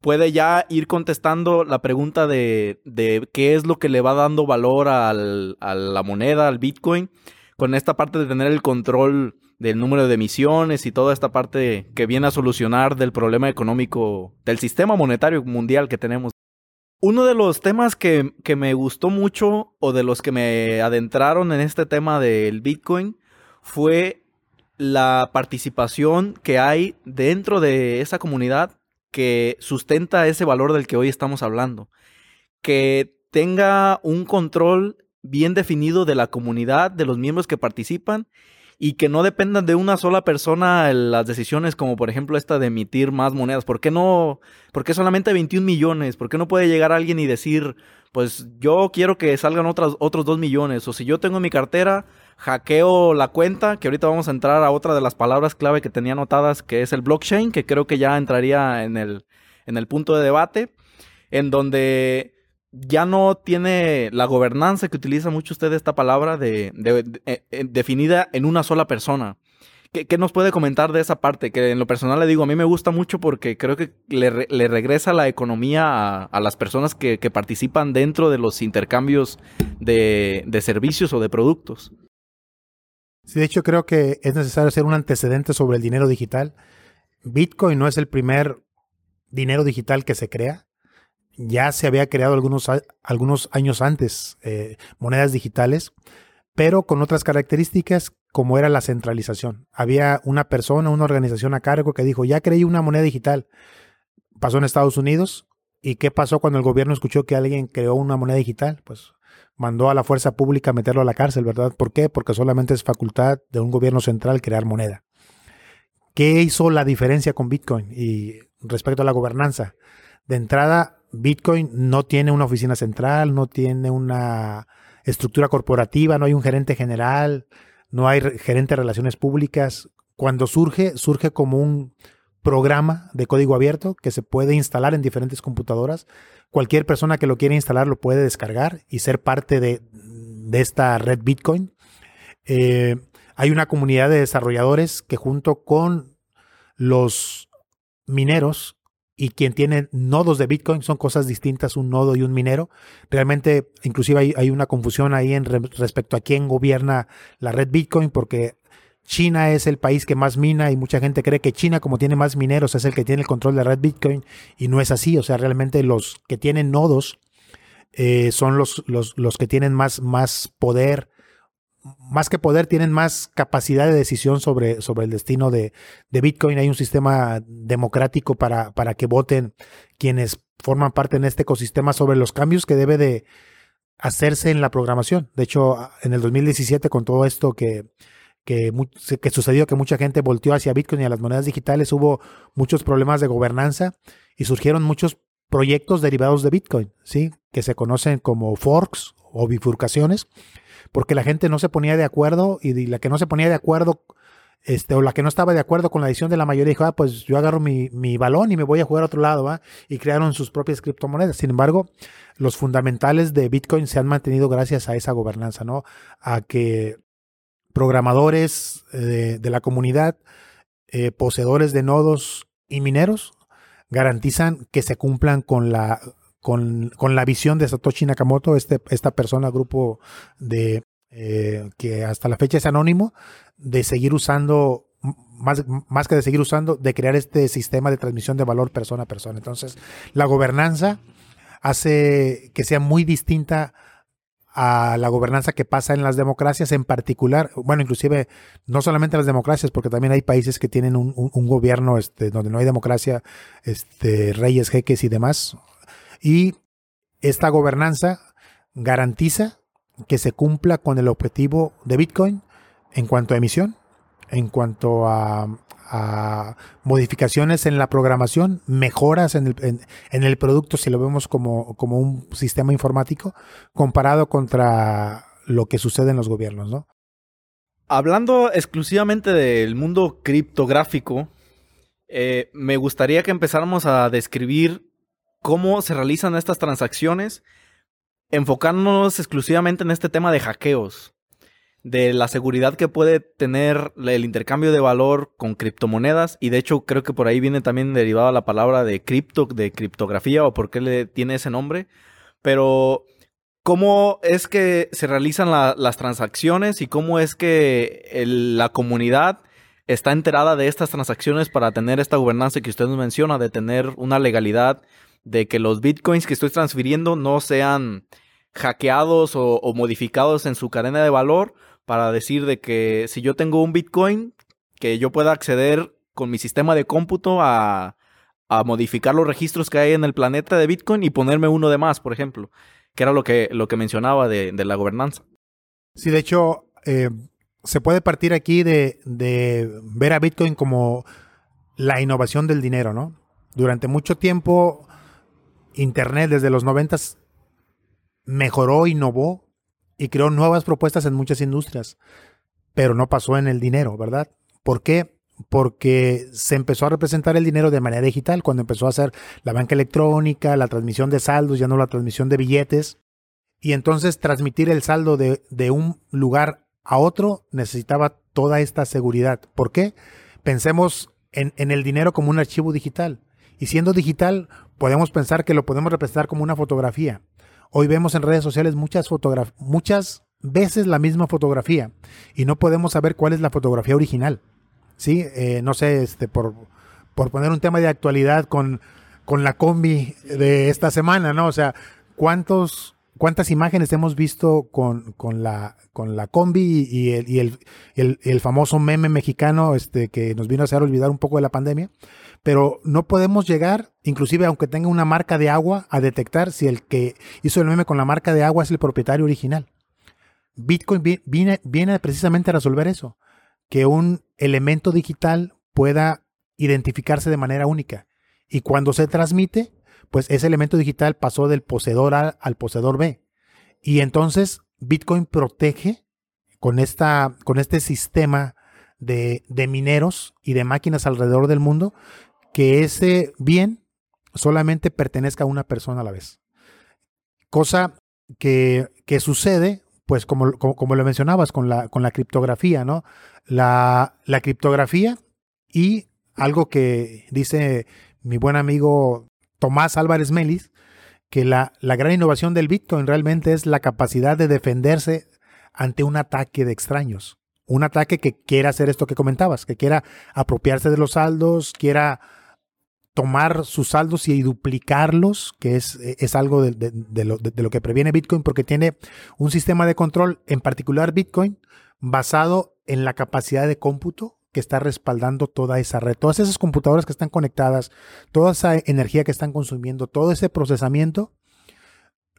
puede ya ir contestando la pregunta de, de qué es lo que le va dando valor al, a la moneda, al Bitcoin, con esta parte de tener el control del número de emisiones y toda esta parte que viene a solucionar del problema económico del sistema monetario mundial que tenemos. Uno de los temas que, que me gustó mucho o de los que me adentraron en este tema del Bitcoin fue la participación que hay dentro de esa comunidad que sustenta ese valor del que hoy estamos hablando. Que tenga un control bien definido de la comunidad, de los miembros que participan y que no dependan de una sola persona las decisiones, como por ejemplo esta de emitir más monedas. ¿Por qué no? ¿Por qué solamente 21 millones? ¿Por qué no puede llegar alguien y decir, pues yo quiero que salgan otras, otros 2 millones? O si yo tengo mi cartera, hackeo la cuenta, que ahorita vamos a entrar a otra de las palabras clave que tenía anotadas, que es el blockchain, que creo que ya entraría en el, en el punto de debate, en donde ya no tiene la gobernanza que utiliza mucho usted esta palabra de, eh, eh, definida en una sola persona. ¿Qué, nos puede comentar de esa parte? Que en lo personal le digo, a mí me gusta mucho porque creo que le, regresa la economía a, las personas que, participan dentro de los intercambios de, de servicios o de productos. Sí, de hecho creo que es necesario hacer un antecedente sobre el dinero digital. Bitcoin no es el primer dinero digital que se crea ya se había creado algunos, algunos años antes eh, monedas digitales, pero con otras características como era la centralización. Había una persona, una organización a cargo que dijo, ya creí una moneda digital. Pasó en Estados Unidos. ¿Y qué pasó cuando el gobierno escuchó que alguien creó una moneda digital? Pues mandó a la fuerza pública a meterlo a la cárcel, ¿verdad? ¿Por qué? Porque solamente es facultad de un gobierno central crear moneda. ¿Qué hizo la diferencia con Bitcoin y respecto a la gobernanza? De entrada, Bitcoin no tiene una oficina central, no tiene una estructura corporativa, no hay un gerente general, no hay gerente de relaciones públicas. Cuando surge, surge como un programa de código abierto que se puede instalar en diferentes computadoras. Cualquier persona que lo quiera instalar lo puede descargar y ser parte de, esta red Bitcoin. Eh, hay una comunidad de desarrolladores que junto con los mineros y quien tiene nodos de Bitcoin son cosas distintas, un nodo y un minero. Realmente, inclusive hay, una confusión ahí en respecto a quién gobierna la red Bitcoin, porque China es el país que más mina y mucha gente cree que China, como tiene más mineros, es el que tiene el control de la red Bitcoin y no es así. O sea, realmente los que tienen nodos eh, son los, los, los, que tienen más, más poder más que poder, tienen más capacidad de decisión sobre, sobre el destino de, Bitcoin. Hay un sistema democrático para, para que voten quienes forman parte en este ecosistema sobre los cambios que debe de hacerse en la programación. De hecho, en el 2017, con todo esto que, que, que, sucedió, que mucha gente volteó hacia Bitcoin y a las monedas digitales, hubo muchos problemas de gobernanza y surgieron muchos proyectos derivados de Bitcoin, ¿sí? que se conocen como forks o bifurcaciones porque la gente no se ponía de acuerdo y la que no se ponía de acuerdo, este, o la que no estaba de acuerdo con la decisión de la mayoría dijo, ah, pues yo agarro mi, balón y me voy a jugar a otro lado, ¿va? Y crearon sus propias criptomonedas. Sin embargo, los fundamentales de Bitcoin se han mantenido gracias a esa gobernanza, ¿no? A que programadores eh, de, la comunidad, eh, poseedores de nodos y mineros, garantizan que se cumplan con la con, la visión de Satoshi Nakamoto, este, esta persona, grupo de eh, que hasta la fecha es anónimo, de seguir usando, más, más que de seguir usando, de crear este sistema de transmisión de valor persona a persona. Entonces, la gobernanza hace que sea muy distinta a la gobernanza que pasa en las democracias en particular, bueno, inclusive no solamente las democracias, porque también hay países que tienen un, un gobierno este, donde no hay democracia, este, reyes, jeques y demás, y esta gobernanza garantiza que se cumpla con el objetivo de Bitcoin en cuanto a emisión, en cuanto a, modificaciones en la programación, mejoras en el, producto, si lo vemos como, un sistema informático, comparado contra lo que sucede en los gobiernos, ¿no? Hablando exclusivamente del mundo criptográfico, eh, me gustaría que empezáramos a describir cómo se realizan estas transacciones, enfocándonos exclusivamente en este tema de hackeos, de la seguridad que puede tener el intercambio de valor con criptomonedas, y de hecho creo que por ahí viene también derivada la palabra de cripto, de criptografía, o por qué le tiene ese nombre, pero cómo es que se realizan las transacciones y cómo es que la comunidad está enterada de estas transacciones para tener esta gobernanza que usted nos menciona, de tener una legalidad de que los bitcoins que estoy transfiriendo no sean hackeados o, modificados en su cadena de valor para decir de que si yo tengo un bitcoin, que yo pueda acceder con mi sistema de cómputo a, a modificar los registros que hay en el planeta de Bitcoin y ponerme uno de más, por ejemplo, que era lo que, lo que mencionaba de, la gobernanza. Sí, de hecho, eh, se puede partir aquí de, de ver a Bitcoin como la innovación del dinero, ¿no? Durante mucho tiempo, Internet desde los noventas mejoró, innovó y creó nuevas propuestas en muchas industrias, pero no pasó en el dinero, ¿verdad? ¿Por qué? Porque se empezó a representar el dinero de manera digital, cuando empezó a hacer la banca electrónica, la transmisión de saldos, ya no la transmisión de billetes, y entonces transmitir el saldo de, de un lugar a otro necesitaba toda esta seguridad. ¿Por qué? Pensemos en, en el dinero como un archivo digital. Y siendo digital, podemos pensar que lo podemos representar como una fotografía. Hoy vemos en redes sociales muchas muchas veces la misma fotografía y no podemos saber cuál es la fotografía original. Sí, eh, no sé, este, por, por poner un tema de actualidad con, con la combi de esta semana, ¿no? O sea, ¿cuántos, cuántas imágenes hemos visto con, con, la, con la combi y, el, el, el, famoso meme mexicano este, que nos vino a hacer olvidar un poco de la pandemia? pero no podemos llegar, inclusive aunque tenga una marca de agua, a detectar si el que hizo el meme con la marca de agua es el propietario original. Bitcoin viene, viene precisamente a resolver eso, que un elemento digital pueda identificarse de manera única. Y cuando se transmite, pues ese elemento digital pasó del poseedor A al poseedor B. Y entonces Bitcoin protege con, esta, con este sistema de, de, mineros y de máquinas alrededor del mundo, que ese bien solamente pertenezca a una persona a la vez. Cosa que, que sucede, pues como, como, lo mencionabas, con la, con la criptografía, ¿no? La, la criptografía y algo que dice mi buen amigo Tomás Álvarez Melis, que la, la, gran innovación del Bitcoin realmente es la capacidad de defenderse ante un ataque de extraños. Un ataque que quiera hacer esto que comentabas, que quiera apropiarse de los saldos, quiera tomar sus saldos y duplicarlos, que es, es algo de, lo, de, lo, que previene Bitcoin, porque tiene un sistema de control, en particular Bitcoin, basado en la capacidad de cómputo que está respaldando toda esa red. Todas esas computadoras que están conectadas, toda esa energía que están consumiendo, todo ese procesamiento,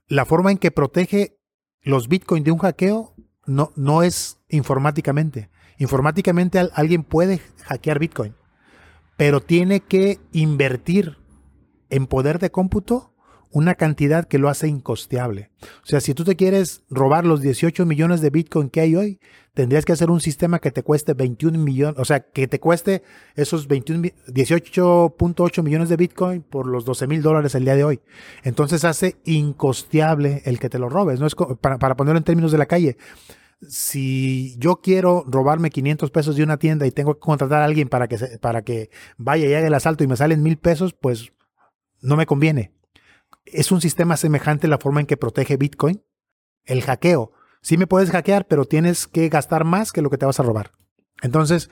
la forma en que protege los Bitcoin de un hackeo no, no es informáticamente. Informáticamente alguien puede hackear Bitcoin pero tiene que invertir en poder de cómputo una cantidad que lo hace incosteable. O sea, si tú te quieres robar los 18 millones de Bitcoin que hay hoy, tendrías que hacer un sistema que te cueste 21 millones, o sea, que te cueste esos 18.8 millones de Bitcoin por los 12 mil dólares el día de hoy. Entonces hace incosteable el que te lo robes. No es para, ponerlo en términos de la calle si yo quiero robarme 500 pesos de una tienda y tengo que contratar a alguien para que, para que vaya y haga el asalto y me salen mil pesos, pues no me conviene. Es un sistema semejante la forma en que protege Bitcoin, el hackeo. Sí me puedes hackear, pero tienes que gastar más que lo que te vas a robar. Entonces,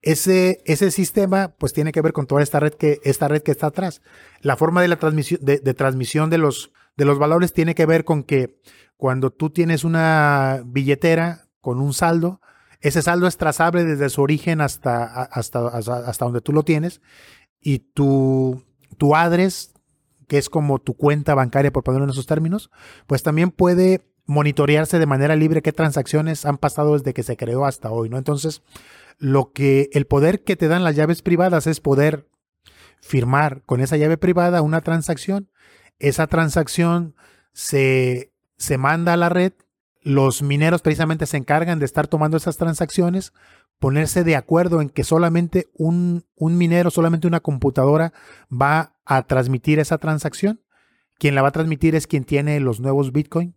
ese, ese sistema pues tiene que ver con toda esta red que, esta red que está atrás. La forma de la transmisión, de, transmisión de los, de los valores tiene que ver con que cuando tú tienes una billetera con un saldo, ese saldo es trazable desde su origen hasta, hasta, hasta, donde tú lo tienes y tu, tu adres, que es como tu cuenta bancaria, por ponerlo en esos términos, pues también puede monitorearse de manera libre qué transacciones han pasado desde que se creó hasta hoy, ¿no? Entonces, lo que el poder que te dan las llaves privadas es poder firmar con esa llave privada una transacción. Esa transacción se se manda a la red, los mineros precisamente se encargan de estar tomando esas transacciones, ponerse de acuerdo en que solamente un, un minero, solamente una computadora va a transmitir esa transacción. Quien la va a transmitir es quien tiene los nuevos Bitcoin.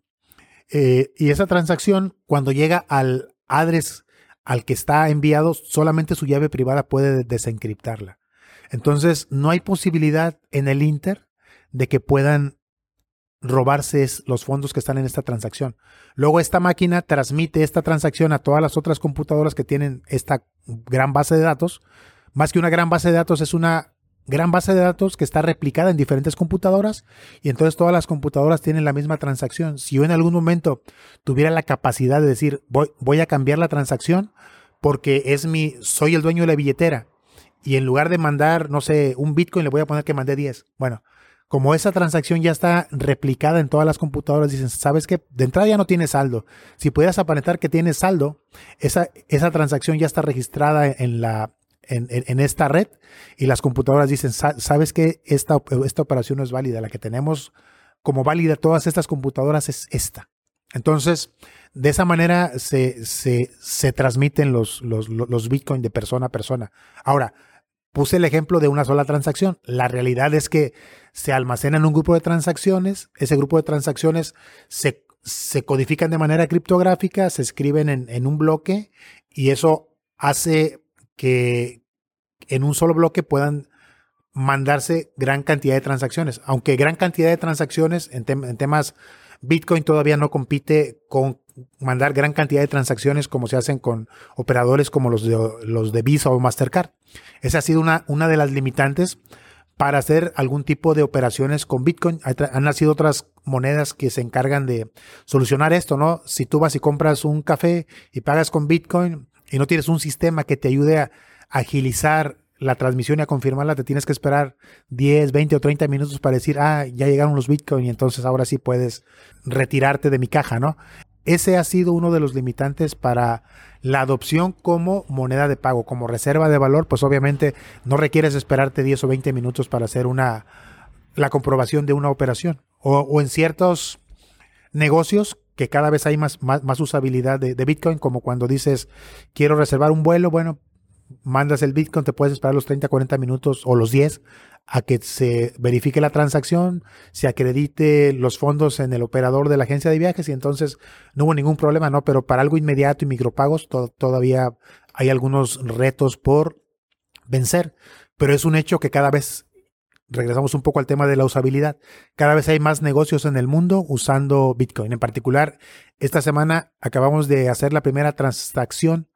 Eh, y esa transacción, cuando llega al address al que está enviado, solamente su llave privada puede desencriptarla. Entonces, no hay posibilidad en el Inter de que puedan robarse los fondos que están en esta transacción. Luego esta máquina transmite esta transacción a todas las otras computadoras que tienen esta gran base de datos. Más que una gran base de datos, es una gran base de datos que está replicada en diferentes computadoras y entonces todas las computadoras tienen la misma transacción. Si yo en algún momento tuviera la capacidad de decir voy, voy a cambiar la transacción porque es mi, soy el dueño de la billetera y en lugar de mandar, no sé, un Bitcoin, le voy a poner que mandé 10. Bueno, como esa transacción ya está replicada en todas las computadoras, dicen, ¿sabes qué? De entrada ya no tiene saldo. Si pudieras aparentar que tienes saldo, esa, esa transacción ya está registrada en, la, en, esta red y las computadoras dicen, ¿sabes qué? Esta, esta operación no es válida. La que tenemos como válida todas estas computadoras es esta. Entonces, de esa manera se, se, se transmiten los, los, los Bitcoin de persona a persona. Ahora, puse el ejemplo de una sola transacción. La realidad es que se almacena en un grupo de transacciones, ese grupo de transacciones se, se codifican de manera criptográfica, se escriben en, en, un bloque y eso hace que en un solo bloque puedan mandarse gran cantidad de transacciones. Aunque gran cantidad de transacciones en, temas Bitcoin todavía no compite con mandar gran cantidad de transacciones como se hacen con operadores como los de, los de Visa o Mastercard. Esa ha sido una, una de las limitantes para hacer algún tipo de operaciones con Bitcoin. Han nacido otras monedas que se encargan de solucionar esto, ¿no? Si tú vas y compras un café y pagas con Bitcoin y no tienes un sistema que te ayude a agilizar la transmisión y a confirmarla, te tienes que esperar 10, 20 o 30 minutos para decir, ah, ya llegaron los Bitcoin y entonces ahora sí puedes retirarte de mi caja, ¿no? Ese ha sido uno de los limitantes para la adopción como moneda de pago, como reserva de valor, pues obviamente no requieres esperarte 10 o 20 minutos para hacer una la comprobación de una operación. O, en ciertos negocios que cada vez hay más, más, usabilidad de, de, Bitcoin, como cuando dices quiero reservar un vuelo, bueno, mandas el Bitcoin, te puedes esperar los 30, 40 minutos o los 10 a que se verifique la transacción, se acredite los fondos en el operador de la agencia de viajes y entonces no hubo ningún problema, ¿no? Pero para algo inmediato y micropagos todavía hay algunos retos por vencer, pero es un hecho que cada vez regresamos un poco al tema de la usabilidad. Cada vez hay más negocios en el mundo usando Bitcoin. En particular, esta semana acabamos de hacer la primera transacción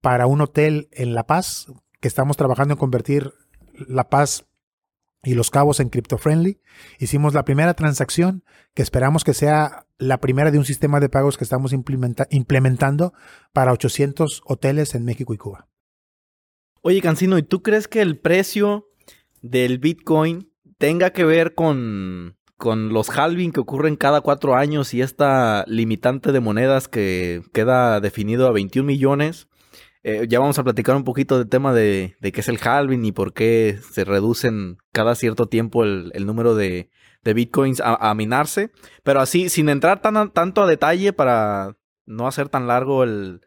para un hotel en La Paz, que estamos trabajando en convertir La Paz y Los Cabos en Crypto Friendly. Hicimos la primera transacción que esperamos que sea la primera de un sistema de pagos que estamos implementando para 800 hoteles en México y Cuba. Oye, Cancino, ¿y tú crees que el precio del Bitcoin tenga que ver con, con los halving que ocurren cada cuatro años y esta limitante de monedas que queda definido a 21 millones? Eh, ya vamos a platicar un poquito del tema de, qué es el halving y por qué se reducen cada cierto tiempo el, número de, bitcoins a, minarse. Pero así, sin entrar tan tanto a detalle para no hacer tan largo el,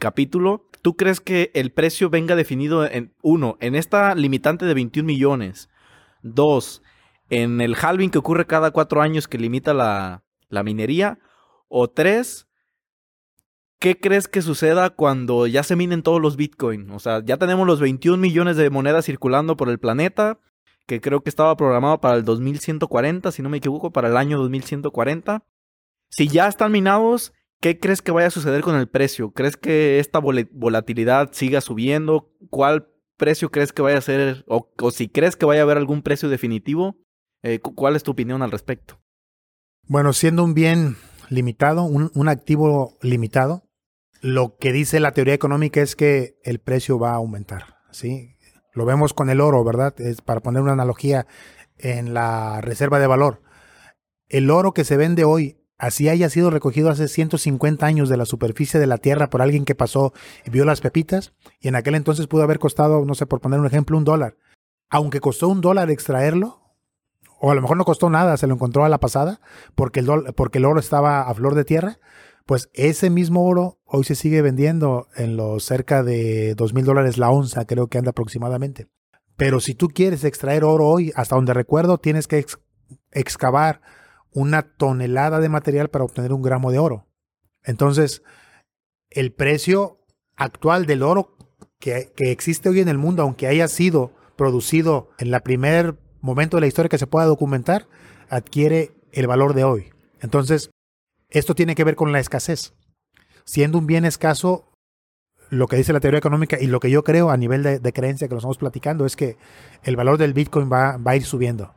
capítulo, ¿tú crees que el precio venga definido en, uno, en esta limitante de 21 millones? Dos, en el halving que ocurre cada cuatro años que limita la, la minería? O tres, ¿qué crees que suceda cuando ya se minen todos los Bitcoin? O sea, ya tenemos los 21 millones de monedas circulando por el planeta, que creo que estaba programado para el 2140, si no me equivoco, para el año 2140. Si ya están minados, ¿qué crees que vaya a suceder con el precio? ¿Crees que esta volatilidad siga subiendo? ¿Cuál precio crees que vaya a ser? O, si crees que vaya a haber algún precio definitivo, eh, ¿cuál es tu opinión al respecto? Bueno, siendo un bien limitado, un activo limitado, lo que dice la teoría económica es que el precio va a aumentar, ¿sí? Lo vemos con el oro, ¿verdad? Es para poner una analogía en la reserva de valor. El oro que se vende hoy, así haya sido recogido hace 150 años de la superficie de la Tierra por alguien que pasó y vio las pepitas, y en aquel entonces pudo haber costado, no sé, por poner un ejemplo, un dólar. Aunque costó un dólar extraerlo, o a lo mejor no costó nada, se lo encontró a la pasada, porque el, oro estaba a flor de tierra, pues ese mismo oro hoy se sigue vendiendo en los cerca de dos mil dólares la onza, creo que anda aproximadamente. Pero si tú quieres extraer oro hoy, hasta donde recuerdo, tienes que excavar una tonelada de material para obtener un gramo de oro. Entonces, el precio actual del oro que, que existe hoy en el mundo, aunque haya sido producido en el primer momento de la historia que se pueda documentar, adquiere el valor de hoy. Entonces, esto tiene que ver con la escasez. Siendo un bien escaso, lo que dice la teoría económica y lo que yo creo a nivel de, creencia que lo estamos platicando es que el valor del Bitcoin va, va a ir subiendo.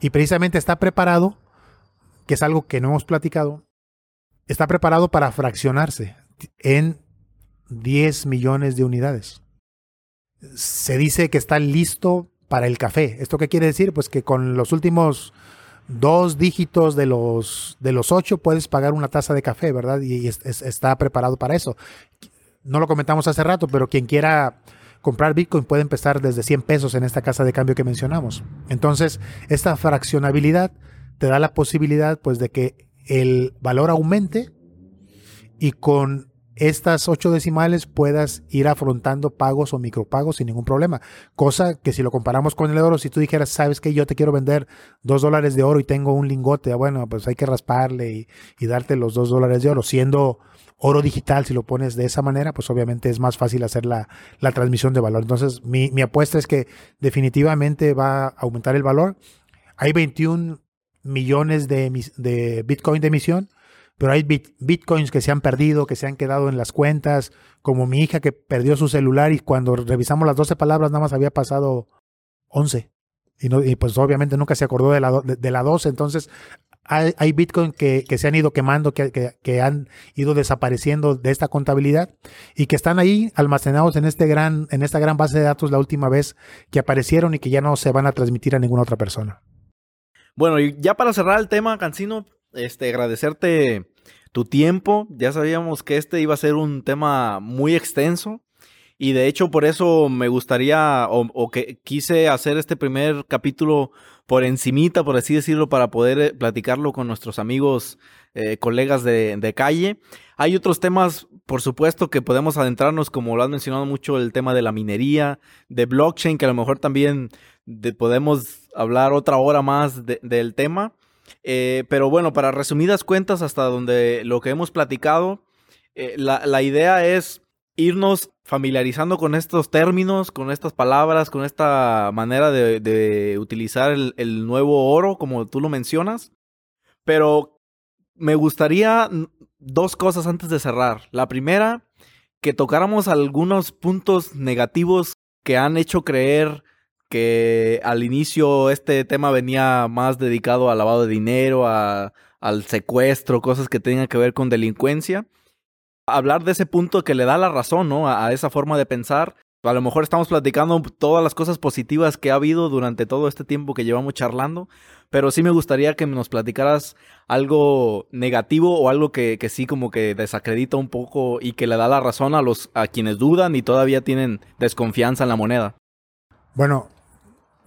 Y precisamente está preparado, que es algo que no hemos platicado, está preparado para fraccionarse en 10 millones de unidades. se dice que está listo para el café. ¿Esto qué quiere decir? Pues que con los últimos dos dígitos de los, de los ocho puedes pagar una taza de café, ¿verdad? Y, está preparado para eso. No lo comentamos hace rato, pero quien quiera comprar Bitcoin puede empezar desde 100 pesos en esta casa de cambio que mencionamos. Entonces, esta fraccionabilidad te da la posibilidad pues de que el valor aumente y con estas ocho decimales puedas ir afrontando pagos o micropagos sin ningún problema. Cosa que si lo comparamos con el oro, si tú dijeras, sabes que yo te quiero vender dos dólares de oro y tengo un lingote, bueno, pues hay que rasparle y, darte los dos dólares de oro. Siendo oro digital, si lo pones de esa manera, pues obviamente es más fácil hacer la, transmisión de valor. Entonces, mi, mi apuesta es que definitivamente va a aumentar el valor. Hay 21 millones de, de Bitcoin de emisión pero hay bitcoins que se han perdido, que se han quedado en las cuentas, como mi hija que perdió su celular y cuando revisamos las 12 palabras nada más había pasado 11. Y, no, y pues obviamente nunca se acordó de la, de, la 12. Entonces hay, hay bitcoins que, se han ido quemando, que, que, que, han ido desapareciendo de esta contabilidad y que están ahí almacenados en, este gran, en esta gran base de datos la última vez que aparecieron y que ya no se van a transmitir a ninguna otra persona. Bueno, y ya para cerrar el tema, Cancino, este, agradecerte tu tiempo. Ya sabíamos que este iba a ser un tema muy extenso. Y de hecho, por eso me gustaría o, que quise hacer este primer capítulo por encimita, por así decirlo, para poder eh, platicarlo con nuestros amigos, eh, colegas de, calle. Hay otros temas, por supuesto, que podemos adentrarnos, como lo has mencionado mucho, el tema de la minería, de blockchain, que a lo mejor también podemos hablar otra hora más del tema. Eh, pero bueno, para resumidas cuentas, hasta donde lo que hemos platicado, eh, la, idea es irnos familiarizando con estos términos, con estas palabras, con esta manera de, utilizar el, nuevo oro, como tú lo mencionas. Pero me gustaría dos cosas antes de cerrar. La primera, que tocáramos algunos puntos negativos que han hecho creer que al inicio este tema venía más dedicado al lavado de dinero, al secuestro, cosas que tengan que ver con delincuencia. Hablar de ese punto que le da la razón, ¿no? A, esa forma de pensar. A lo mejor estamos platicando todas las cosas positivas que ha habido durante todo este tiempo que llevamos charlando, pero sí me gustaría que nos platicaras algo negativo o algo que, que sí como que desacredita un poco y que le da la razón a los a quienes dudan y todavía tienen desconfianza en la moneda. Bueno,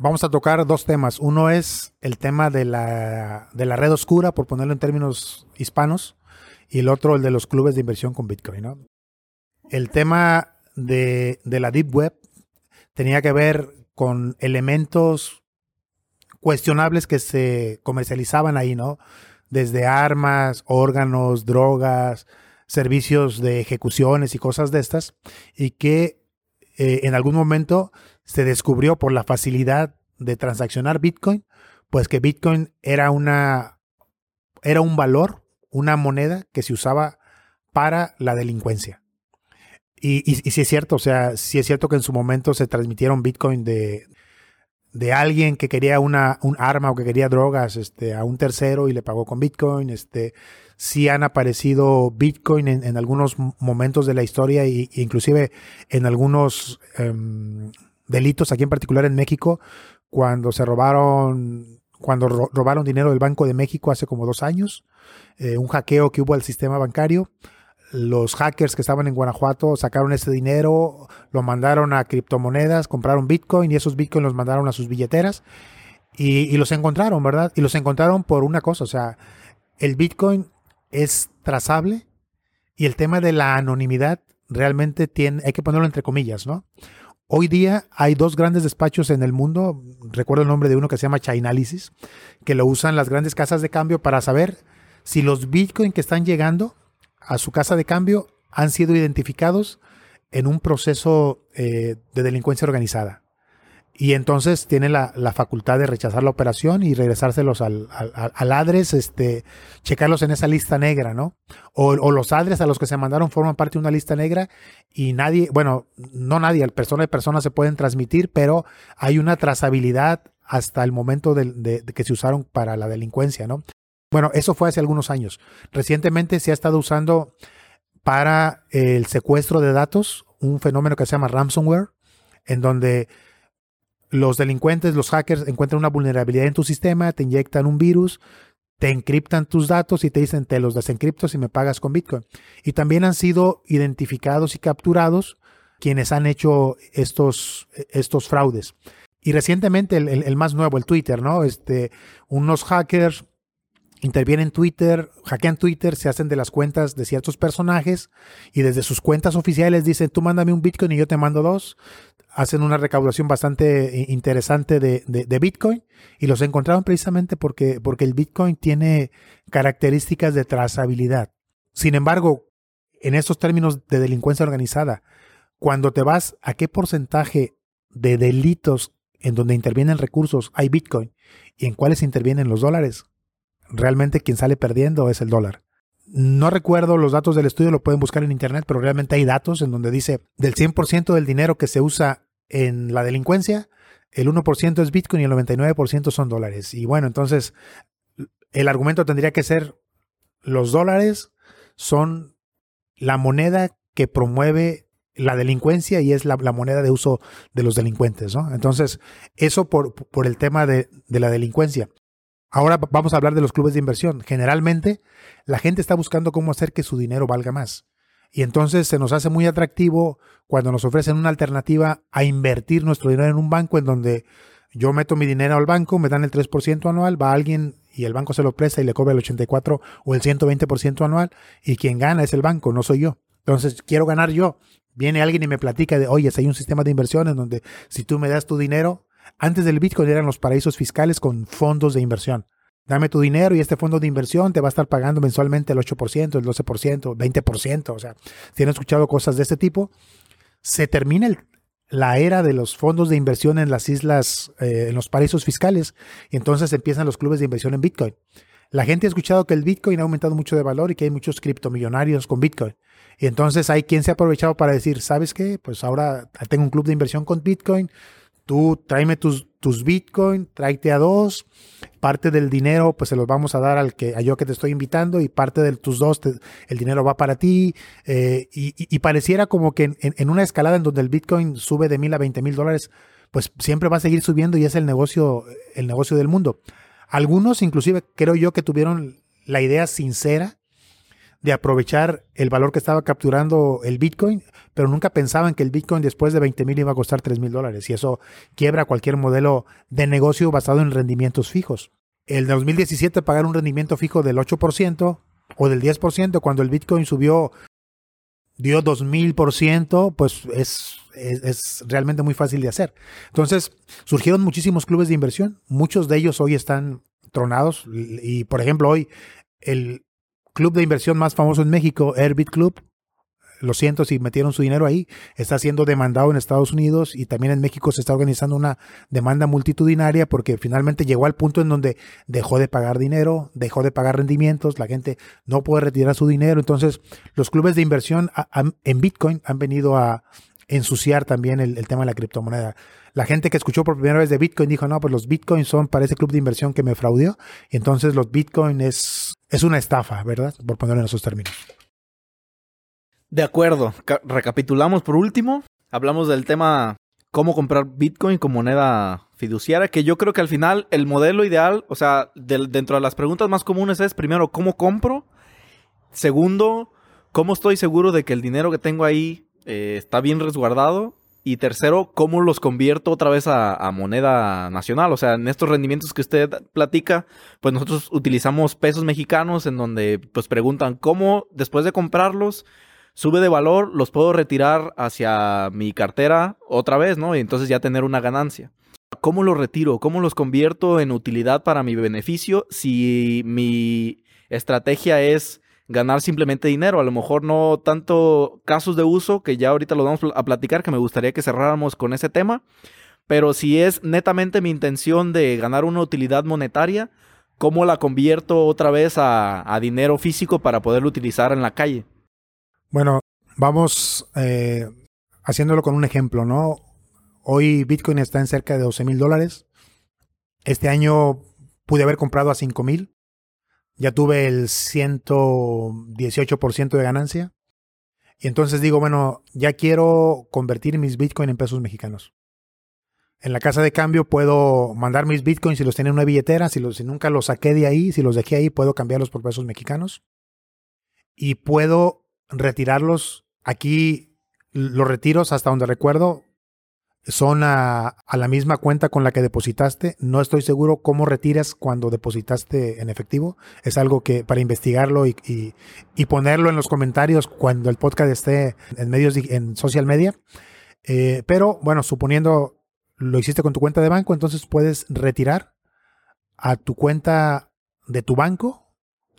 vamos a tocar dos temas. Uno es el tema de la, de la red oscura, por ponerlo en términos hispanos, y el otro el de los clubes de inversión con Bitcoin. El tema de, de la Deep Web tenía que ver con elementos cuestionables que se comercializaban ahí, ¿no? Desde armas, órganos, drogas, servicios de ejecuciones y cosas de estas, y que eh, en algún momento se descubrió por la facilidad de transaccionar Bitcoin, pues que Bitcoin era una era un valor, una moneda que se usaba para la delincuencia. Y, y, si es cierto, o sea, si es cierto que en su momento se transmitieron Bitcoin de, de alguien que quería una, un arma o que quería drogas este, a un tercero y le pagó con Bitcoin. Este, sí han aparecido Bitcoin en, algunos momentos de la historia e inclusive en algunos em, delitos aquí en particular en México, cuando se robaron, cuando robaron dinero del Banco de México hace como dos años, eh, un hackeo que hubo al sistema bancario. Los hackers que estaban en Guanajuato sacaron ese dinero, lo mandaron a criptomonedas, compraron Bitcoin y esos Bitcoin los mandaron a sus billeteras y, los encontraron, ¿verdad? Y los encontraron por una cosa, o sea, el Bitcoin es trazable y el tema de la anonimidad realmente tiene, hay que ponerlo entre comillas, ¿no? Hoy día hay dos grandes despachos en el mundo, recuerdo el nombre de uno que se llama Chainalysis, que lo usan las grandes casas de cambio para saber si los Bitcoin que están llegando a su casa de cambio han sido identificados en un proceso eh, de delincuencia organizada. Y entonces tiene la, facultad de rechazar la operación y regresárselos al, al, adres, este, checarlos en esa lista negra, ¿no? O, los adres a los que se mandaron forman parte de una lista negra y nadie, bueno, no nadie, persona de persona se pueden transmitir, pero hay una trazabilidad hasta el momento de, que se usaron para la delincuencia, ¿no? Bueno, eso fue hace algunos años. Recientemente se ha estado usando para el secuestro de datos, un fenómeno que se llama ransomware, en donde los delincuentes, los hackers encuentran una vulnerabilidad en tu sistema, te inyectan un virus, te encriptan tus datos y te dicen te los desencripto si me pagas con Bitcoin. Y también han sido identificados y capturados quienes han hecho estos, estos fraudes. Y recientemente el, el, más nuevo, el Twitter, ¿no? Este, unos hackers intervienen en Twitter, hackean Twitter, se hacen de las cuentas de ciertos personajes y desde sus cuentas oficiales dicen, tú mándame un Bitcoin y yo te mando dos. Hacen una recaudación bastante interesante de, de, Bitcoin y los encontraron precisamente porque, porque el Bitcoin tiene características de trazabilidad. Sin embargo, en estos términos de delincuencia organizada, cuando te vas a qué porcentaje de delitos en donde intervienen recursos hay Bitcoin y en cuáles intervienen los dólares, realmente quien sale perdiendo es el dólar. No recuerdo los datos del estudio, lo pueden buscar en internet, pero realmente hay datos en donde dice del 100% del dinero que se usa en la delincuencia, el 1% es Bitcoin y el 99% son dólares. Y bueno, entonces el argumento tendría que ser los dólares son la moneda que promueve la delincuencia y es la, moneda de uso de los delincuentes, ¿no? Entonces, eso por, por el tema de, de, la delincuencia. Ahora vamos a hablar de los clubes de inversión. Generalmente, la gente está buscando cómo hacer que su dinero valga más. Y entonces se nos hace muy atractivo cuando nos ofrecen una alternativa a invertir nuestro dinero en un banco en donde yo meto mi dinero al banco, me dan el 3% anual, va alguien y el banco se lo presta y le cobra el 84 o el 120% anual y quien gana es el banco, no soy yo. Entonces quiero ganar yo. Viene alguien y me platica de, oye, hay un sistema de inversión en donde si tú me das tu dinero, antes del Bitcoin eran los paraísos fiscales con fondos de inversión. Dame tu dinero y este fondo de inversión te va a estar pagando mensualmente el 8%, el 12%, 20%. O sea, si han escuchado cosas de este tipo, se termina la era de los fondos de inversión en las islas, eh, en los paraísos fiscales, y entonces empiezan los clubes de inversión en Bitcoin. La gente ha escuchado que el Bitcoin ha aumentado mucho de valor y que hay muchos criptomillonarios con Bitcoin. Y entonces hay quien se ha aprovechado para decir, ¿sabes qué? Pues ahora tengo un club de inversión con Bitcoin, tú tráeme tus, tus Bitcoin, tráete a dos, parte del dinero pues se los vamos a dar al que, a yo que te estoy invitando y parte de tus dos, el dinero va para ti. Eh, y, pareciera como que en, en, una escalada en donde el Bitcoin sube de mil a veinte mil dólares, pues siempre va a seguir subiendo y es el negocio, el negocio del mundo. Algunos inclusive creo yo que tuvieron la idea sincera de aprovechar el valor que estaba capturando el Bitcoin, pero nunca pensaban que el Bitcoin después de 20 mil iba a costar 3 mil dólares y eso quiebra cualquier modelo de negocio basado en rendimientos fijos. El 2017 pagar un rendimiento fijo del 8% o del 10% cuando el Bitcoin subió dio 2000%, pues es, es, es, realmente muy fácil de hacer. Entonces, surgieron muchísimos clubes de inversión, muchos de ellos hoy están tronados y, por ejemplo, hoy el club de inversión más famoso en México, Airbit Club, lo siento si metieron su dinero ahí, está siendo demandado en Estados Unidos y también en México se está organizando una demanda multitudinaria porque finalmente llegó al punto en donde dejó de pagar dinero, dejó de pagar rendimientos, la gente no puede retirar su dinero. Entonces, los clubes de inversión en Bitcoin han venido a ensuciar también el, tema de la criptomoneda. La gente que escuchó por primera vez de Bitcoin dijo, no, pues los Bitcoins son para ese club de inversión que me fraudió. Y entonces los Bitcoin es, es una estafa, ¿verdad? Por ponerlo en esos términos. De acuerdo. recapitulamos por último. Hablamos del tema cómo comprar Bitcoin como moneda fiduciaria, que yo creo que al final el modelo ideal, o sea, dentro de las preguntas más comunes es primero, ¿cómo compro? Segundo, ¿cómo estoy seguro de que el dinero que tengo ahí eh, está bien resguardado? Y tercero, ¿cómo los convierto otra vez a, a, moneda nacional? O sea, en estos rendimientos que usted platica, pues nosotros utilizamos pesos mexicanos en donde pues preguntan cómo después de comprarlos sube de valor, los puedo retirar hacia mi cartera otra vez, ¿no? Y entonces ya tener una ganancia. ¿Cómo los retiro? ¿Cómo los convierto en utilidad para mi beneficio si mi estrategia es ganar simplemente dinero? A lo mejor no tanto casos de uso, que ya ahorita los vamos a platicar, que me gustaría que cerráramos con ese tema. Pero si es netamente mi intención de ganar una utilidad monetaria, ¿cómo la convierto otra vez a, a dinero físico para poderlo utilizar en la calle? Bueno, vamos eh, haciéndolo con un ejemplo, ¿no? Hoy Bitcoin está en cerca de 12 mil dólares. Este año pude haber comprado a 5 mil. Ya tuve el 118% de ganancia. Y entonces digo, bueno, ya quiero convertir mis Bitcoin en pesos mexicanos. En la casa de cambio puedo mandar mis bitcoins si los tenía en una billetera, si, si nunca los saqué de ahí, si los dejé ahí, puedo cambiarlos por pesos mexicanos. Y puedo retirarlos. Aquí los retiros, hasta donde recuerdo, son a, la misma cuenta con la que depositaste. No estoy seguro cómo retiras cuando depositaste en efectivo. Es algo que para investigarlo y ponerlo en los comentarios cuando el podcast esté en medios en social media. Eh, pero bueno, suponiendo lo hiciste con tu cuenta de banco, entonces puedes retirar a tu cuenta de tu banco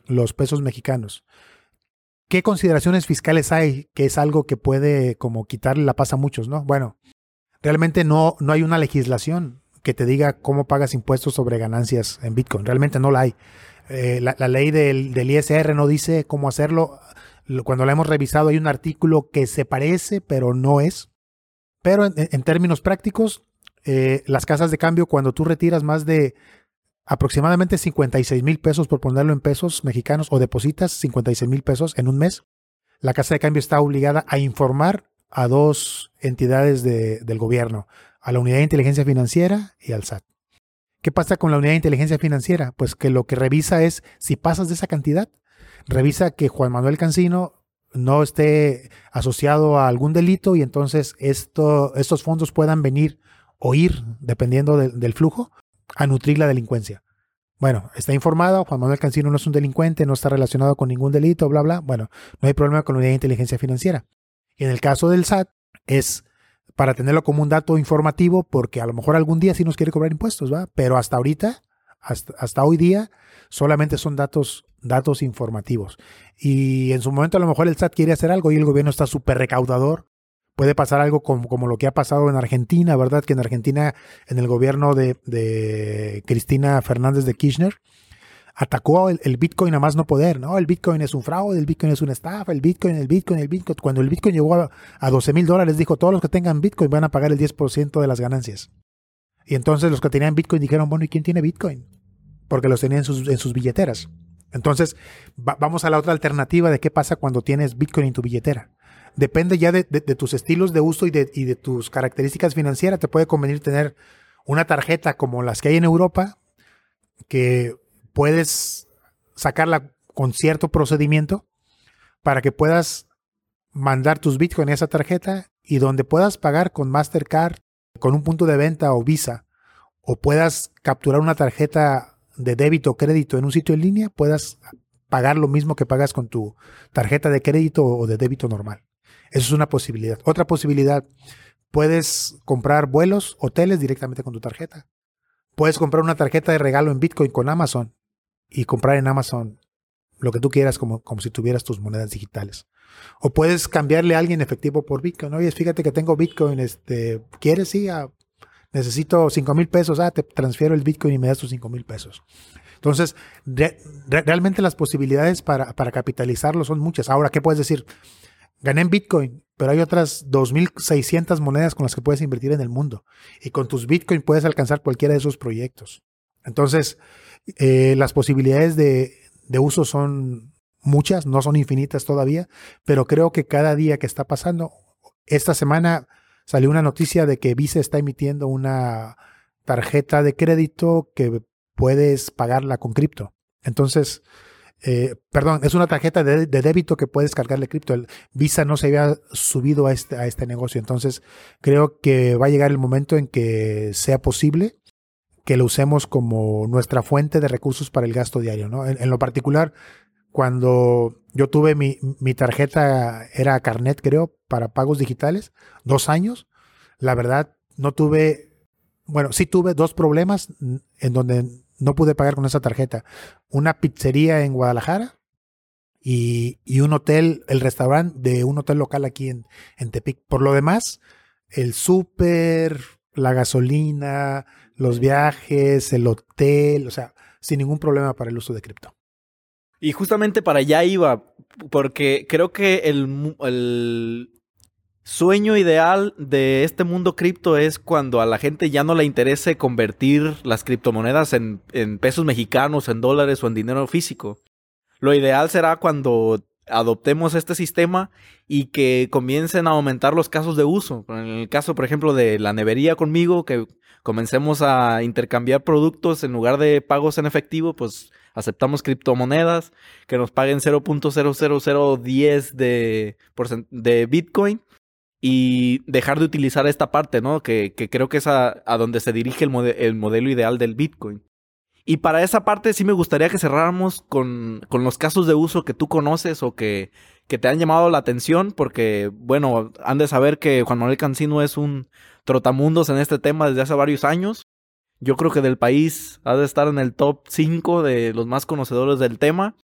los pesos mexicanos. ¿Qué consideraciones fiscales hay? Que es algo que puede como quitarle la paz a muchos, ¿no? Bueno, realmente no, no hay una legislación que te diga cómo pagas impuestos sobre ganancias en Bitcoin. Realmente no la hay. Eh, la, ley del, del, ISR no dice cómo hacerlo. Cuando la hemos revisado hay un artículo que se parece, pero no es. Pero en, en términos prácticos, eh, las casas de cambio, cuando tú retiras más de aproximadamente 56 mil pesos, por ponerlo en pesos mexicanos, o depositas 56 mil pesos en un mes, la casa de cambio está obligada a informar a dos entidades de, del gobierno, a la Unidad de Inteligencia Financiera y al SAT. ¿Qué pasa con la Unidad de Inteligencia Financiera? Pues que lo que revisa es si pasas de esa cantidad, revisa que Juan Manuel Cancino no esté asociado a algún delito y entonces esto, estos fondos puedan venir o ir, dependiendo de, del flujo, a nutrir la delincuencia. Bueno, está informado, Juan Manuel Cancino no es un delincuente, no está relacionado con ningún delito, bla, bla. Bueno, no hay problema con la unidad de inteligencia financiera. En el caso del SAT, es para tenerlo como un dato informativo, porque a lo mejor algún día sí nos quiere cobrar impuestos, ¿va? Pero hasta ahorita, hasta, hasta hoy día, solamente son datos, datos informativos. Y en su momento a lo mejor el SAT quiere hacer algo y el gobierno está súper recaudador puede pasar algo como, como, lo que ha pasado en Argentina, ¿verdad? Que en Argentina, en el gobierno de, de Cristina Fernández de Kirchner, atacó el, Bitcoin a más no poder, ¿no? El Bitcoin es un fraude, el Bitcoin es una estafa, el Bitcoin, el Bitcoin, el Bitcoin. Cuando el Bitcoin llegó a, a 12 mil dólares, dijo, todos los que tengan Bitcoin van a pagar el 10% de las ganancias. Y entonces los que tenían Bitcoin dijeron, bueno, ¿y quién tiene Bitcoin? Porque los tenían en sus, en sus billeteras. Entonces, va, vamos a la otra alternativa de qué pasa cuando tienes Bitcoin en tu billetera depende ya de, de, de tus estilos de uso y de, y de, tus características financieras. Te puede convenir tener una tarjeta como las que hay en Europa, que puedes sacarla con cierto procedimiento para que puedas mandar tus bitcoins a esa tarjeta y donde puedas pagar con Mastercard, con un punto de venta o Visa, o puedas capturar una tarjeta de débito o crédito en un sitio en línea, puedas pagar lo mismo que pagas con tu tarjeta de crédito o de débito normal. Eso es una posibilidad. Otra posibilidad, puedes comprar vuelos, hoteles directamente con tu tarjeta. Puedes comprar una tarjeta de regalo en Bitcoin con Amazon y comprar en Amazon lo que tú quieras como, como si tuvieras tus monedas digitales. O puedes cambiarle a alguien efectivo por Bitcoin. Oye, fíjate que tengo Bitcoin, este, ¿quieres? Sí, ah, necesito 5 mil pesos. Ah, te transfiero el Bitcoin y me das tus 5 mil pesos. Entonces, re, re, realmente las posibilidades para, para capitalizarlo son muchas. Ahora, ¿qué puedes decir? Gané en Bitcoin, pero hay otras 2.600 monedas con las que puedes invertir en el mundo. Y con tus Bitcoin puedes alcanzar cualquiera de esos proyectos. Entonces, eh, las posibilidades de, de uso son muchas, no son infinitas todavía, pero creo que cada día que está pasando, esta semana salió una noticia de que Visa está emitiendo una tarjeta de crédito que puedes pagarla con cripto. Entonces, eh, perdón, es una tarjeta de, de, débito que puedes cargarle cripto. Visa no se había subido a este, a este negocio. Entonces, creo que va a llegar el momento en que sea posible que lo usemos como nuestra fuente de recursos para el gasto diario. ¿no? En, lo particular, cuando yo tuve mi, mi, tarjeta, era Carnet, creo, para pagos digitales, dos años, la verdad, no tuve, bueno, sí tuve dos problemas en donde no pude pagar con esa tarjeta. Una pizzería en Guadalajara y, y un hotel, el restaurante de un hotel local aquí en, en Tepic. Por lo demás, el súper, la gasolina, los viajes, el hotel, o sea, sin ningún problema para el uso de cripto. Y justamente para allá iba, porque creo que el, Sueño ideal de este mundo cripto es cuando a la gente ya no le interese convertir las criptomonedas en, en, pesos mexicanos, en dólares o en dinero físico. Lo ideal será cuando adoptemos este sistema y que comiencen a aumentar los casos de uso. En el caso, por ejemplo, de la nevería conmigo, que comencemos a intercambiar productos en lugar de pagos en efectivo, pues aceptamos criptomonedas, que nos paguen 0.00010 de, de Bitcoin y dejar de utilizar esta parte, ¿no? Que, creo que es a, donde se dirige el, el, modelo ideal del Bitcoin. Y para esa parte sí me gustaría que cerráramos con, con los casos de uso que tú conoces o que, que, te han llamado la atención, porque, bueno, han de saber que Juan Manuel Cancino es un trotamundos en este tema desde hace varios años. Yo creo que del país ha de estar en el top 5 de los más conocedores del tema.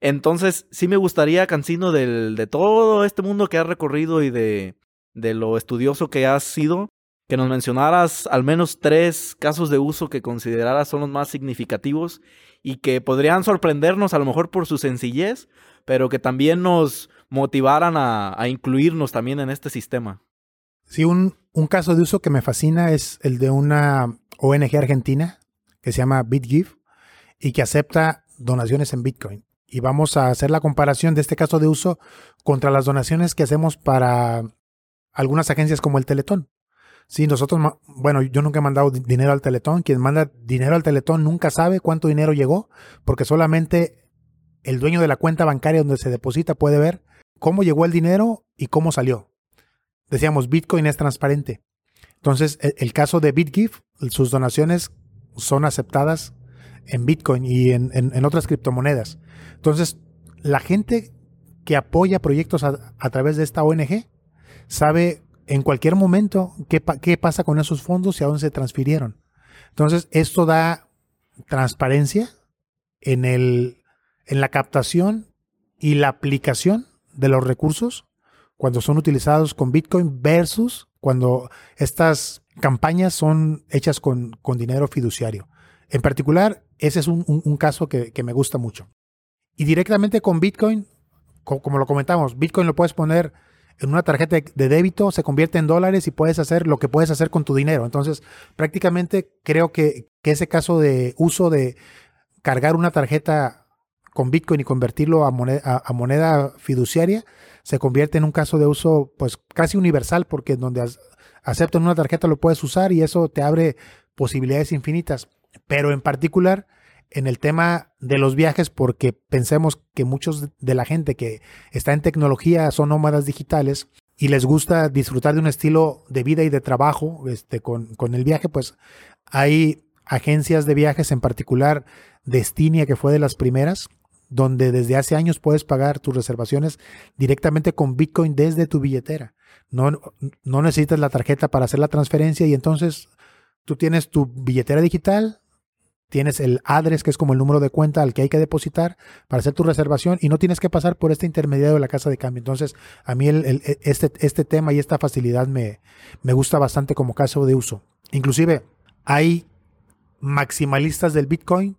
Entonces, sí me gustaría, Cancino, del, de todo este mundo que has recorrido y de, de lo estudioso que has sido, que nos mencionaras al menos tres casos de uso que consideraras son los más significativos y que podrían sorprendernos a lo mejor por su sencillez, pero que también nos motivaran a, incluirnos también en este sistema. Sí, un, un, caso de uso que me fascina es el de una ONG argentina que se llama BitGive y que acepta donaciones en Bitcoin. Y vamos a hacer la comparación de este caso de uso contra las donaciones que hacemos para algunas agencias como el Teletón. Sí, nosotros, bueno, yo nunca he mandado dinero al Teletón. Quien manda dinero al Teletón nunca sabe cuánto dinero llegó, porque solamente el dueño de la cuenta bancaria donde se deposita puede ver cómo llegó el dinero y cómo salió. Decíamos, Bitcoin es transparente. Entonces, el, caso de BitGive, sus donaciones son aceptadas en Bitcoin y en, otras criptomonedas. Entonces, la gente que apoya proyectos a, a través de esta ONG sabe en cualquier momento qué, qué pasa con esos fondos y a dónde se transfirieron. Entonces, esto da transparencia en, el, en la captación y la aplicación de los recursos cuando son utilizados con Bitcoin versus cuando estas campañas son hechas con, con dinero fiduciario. En particular, ese es un, un, caso que, que, me gusta mucho. Y directamente con Bitcoin, como lo comentamos, Bitcoin lo puedes poner en una tarjeta de débito, se convierte en dólares y puedes hacer lo que puedes hacer con tu dinero. Entonces, prácticamente creo que, ese caso de uso de cargar una tarjeta con Bitcoin y convertirlo a moneda, a, moneda fiduciaria se convierte en un caso de uso pues casi universal porque donde aceptan una tarjeta lo puedes usar y eso te abre posibilidades infinitas. Pero en particular en el tema de los viajes porque pensemos que muchos de la gente que está en tecnología son nómadas digitales y les gusta disfrutar de un estilo de vida y de trabajo este, con, con el viaje, pues hay agencias de viajes, en particular Destinia, que fue de las primeras, donde desde hace años puedes pagar tus reservaciones directamente con Bitcoin desde tu billetera. No, no necesitas la tarjeta para hacer la transferencia y entonces tú tienes tu billetera digital, tienes el address, que es como el número de cuenta al que hay que depositar para hacer tu reservación y no tienes que pasar por este intermediario de la casa de cambio. Entonces, a mí el, este, este tema y esta facilidad me, me gusta bastante como caso de uso. Inclusive, hay maximalistas del Bitcoin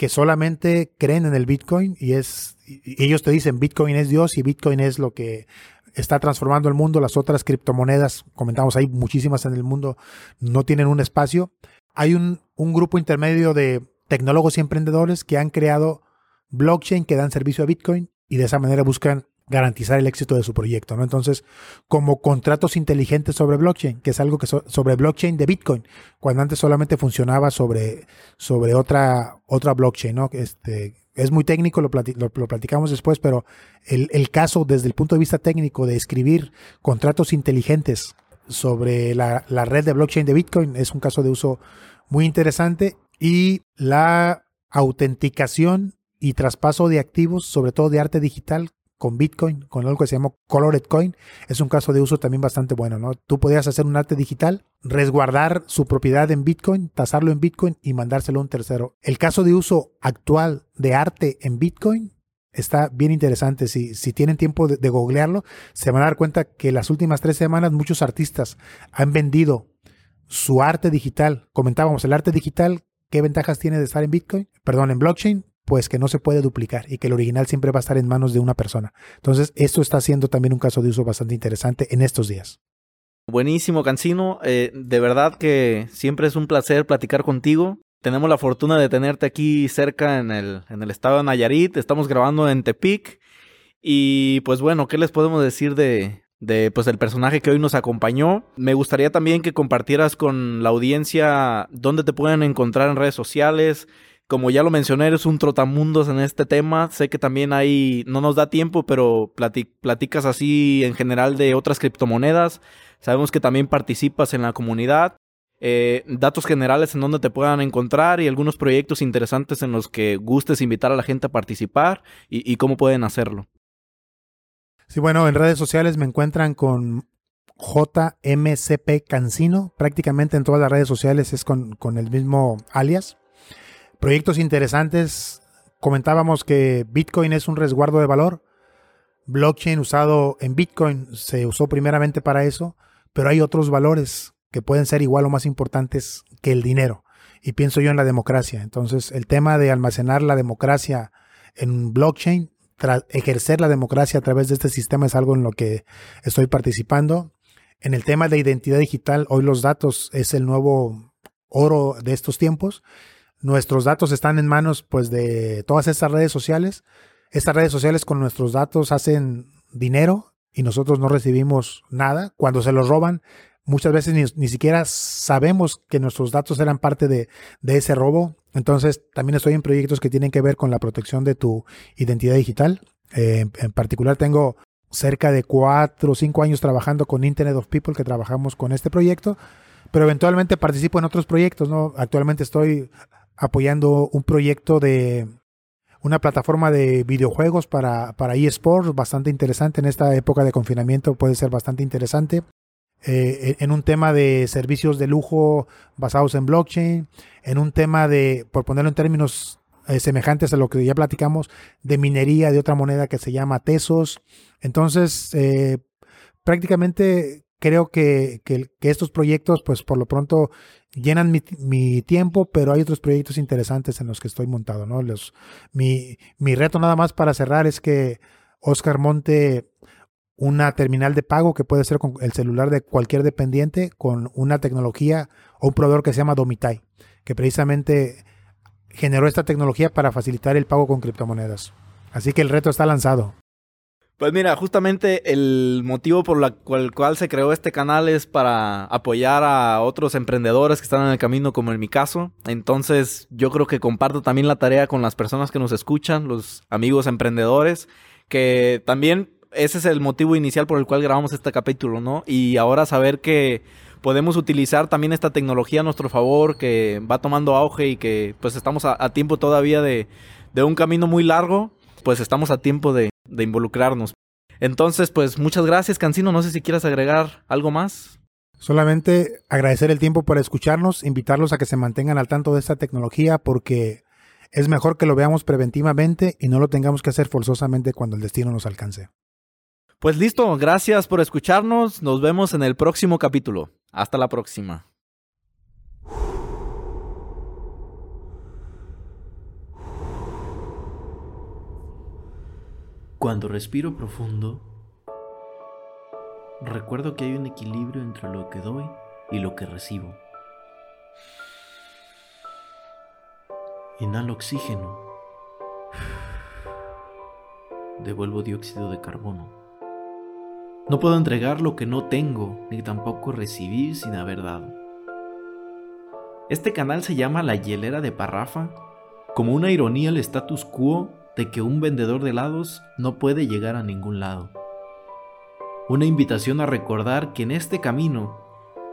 que solamente creen en el Bitcoin y es ellos te dicen Bitcoin es Dios y Bitcoin es lo que está transformando el mundo. Las otras criptomonedas, comentamos, hay muchísimas en el mundo, no tienen un espacio hay un, grupo intermedio de tecnólogos y emprendedores que han creado blockchain que dan servicio a Bitcoin y de esa manera buscan garantizar el éxito de su proyecto, ¿no? Entonces, como contratos inteligentes sobre blockchain, que es algo que sobre blockchain de Bitcoin, cuando antes solamente funcionaba sobre, sobre otra, otra blockchain, ¿no? Este, es muy técnico, lo, platicamos después, pero el, el, caso desde el punto de vista técnico de escribir contratos inteligentes sobre la, red de blockchain de Bitcoin. Es un caso de uso muy interesante. Y la autenticación y traspaso de activos, sobre todo de arte digital, con Bitcoin, con algo que se llama Colored Coin, es un caso de uso también bastante bueno, ¿no? Tú podías hacer un arte digital, resguardar su propiedad en Bitcoin, tasarlo en Bitcoin y mandárselo a un tercero. El caso de uso actual de arte en Bitcoin Está bien interesante. Si, si tienen tiempo de, googlearlo, se van a dar cuenta que las últimas tres semanas muchos artistas han vendido su arte digital. Comentábamos, el arte digital, ¿qué ventajas tiene de estar en Bitcoin? Perdón, en blockchain, pues que no se puede duplicar y que el original siempre va a estar en manos de una persona. Entonces, esto está siendo también un caso de uso bastante interesante en estos días. Buenísimo, Cancino. Eh, de verdad que siempre es un placer platicar contigo. Tenemos la fortuna de tenerte aquí cerca en el, en el estado de Nayarit. Estamos grabando en Tepic. Y pues bueno, ¿qué les podemos decir de, de pues el personaje que hoy nos acompañó? Me gustaría también que compartieras con la audiencia dónde te pueden encontrar en redes sociales. Como ya lo mencioné, eres un trotamundos en este tema. Sé que también hay, no nos da tiempo, pero platicas así en general de otras criptomonedas. Sabemos que también participas en la comunidad. Eh, datos generales en donde te puedan encontrar y algunos proyectos interesantes en los que gustes invitar a la gente a participar y cómo pueden hacerlo. Sí, bueno, en redes sociales me encuentran con JMCP Cancino. Prácticamente en todas las redes sociales es con, el mismo alias. Proyectos interesantes. Comentábamos que Bitcoin es un resguardo de valor. Blockchain usado en Bitcoin se usó primeramente para eso, pero hay otros valores que pueden ser igual o más importantes que el dinero. Y pienso yo en la democracia. Entonces, el tema de almacenar la democracia en blockchain ejercer la democracia a través de este sistema es algo en lo que estoy participando. En el tema de identidad digital, hoy los datos es el nuevo oro de estos tiempos. Nuestros datos están en manos pues de todas estas redes sociales. Estas redes sociales con nuestros datos hacen dinero y nosotros no recibimos nada. Cuando se los roban, muchas veces ni, siquiera sabemos que nuestros datos eran parte de, ese robo. Entonces, también estoy en proyectos que tienen que ver con la protección de tu identidad digital. Eh, en particular, tengo cerca de cuatro o cinco años trabajando con Internet of People, que trabajamos con este proyecto, pero eventualmente participo en otros proyectos. ¿no? Actualmente estoy apoyando un proyecto de una plataforma de videojuegos para, para eSports, bastante interesante en esta época de confinamiento, puede ser bastante interesante. Eh, en un tema de servicios de lujo basados en blockchain, en un tema de, por ponerlo en términos eh, semejantes a lo que ya platicamos, de minería de otra moneda que se llama Tesos. Entonces, eh, prácticamente creo que, estos proyectos, pues por lo pronto, llenan mi, tiempo, pero hay otros proyectos interesantes en los que estoy montado, ¿no? Los, mi, mi reto nada más para cerrar es que Oscar Monte una terminal de pago que puede ser con el celular de cualquier dependiente con una tecnología o un proveedor que se llama Domitai, que precisamente generó esta tecnología para facilitar el pago con criptomonedas. Así que el reto está lanzado. Pues mira, justamente el motivo por el cual se creó este canal es para apoyar a otros emprendedores que están en el camino, como en mi caso. Entonces, yo creo que comparto también la tarea con las personas que nos escuchan, los amigos emprendedores, que también ese es el motivo inicial por el cual grabamos este capítulo, ¿no? Y ahora saber que podemos utilizar también esta tecnología a nuestro favor, que va tomando auge y que pues estamos a, tiempo todavía de, un camino muy largo, pues estamos a tiempo de, de involucrarnos. Entonces, pues muchas gracias, Cancino. No sé si quieras agregar algo más. Solamente agradecer el tiempo por escucharnos, invitarlos a que se mantengan al tanto de esta tecnología porque es mejor que lo veamos preventivamente y no lo tengamos que hacer forzosamente cuando el destino nos alcance. Pues listo, gracias por escucharnos. Nos vemos en el próximo capítulo. Hasta la próxima. Cuando respiro profundo, recuerdo que hay un equilibrio entre lo que doy y lo que recibo. Inhalo oxígeno. Devuelvo dióxido de carbono. No puedo entregar lo que no tengo, ni tampoco recibir sin haber dado. Este canal se llama La Hielera de Parrafa, como una ironía al status quo de que un vendedor de helados no puede llegar a ningún lado. Una invitación a recordar que en este camino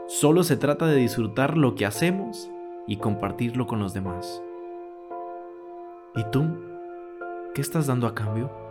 solo se trata de disfrutar lo que hacemos y compartirlo con los demás. ¿Y tú? ¿Qué estás dando a cambio?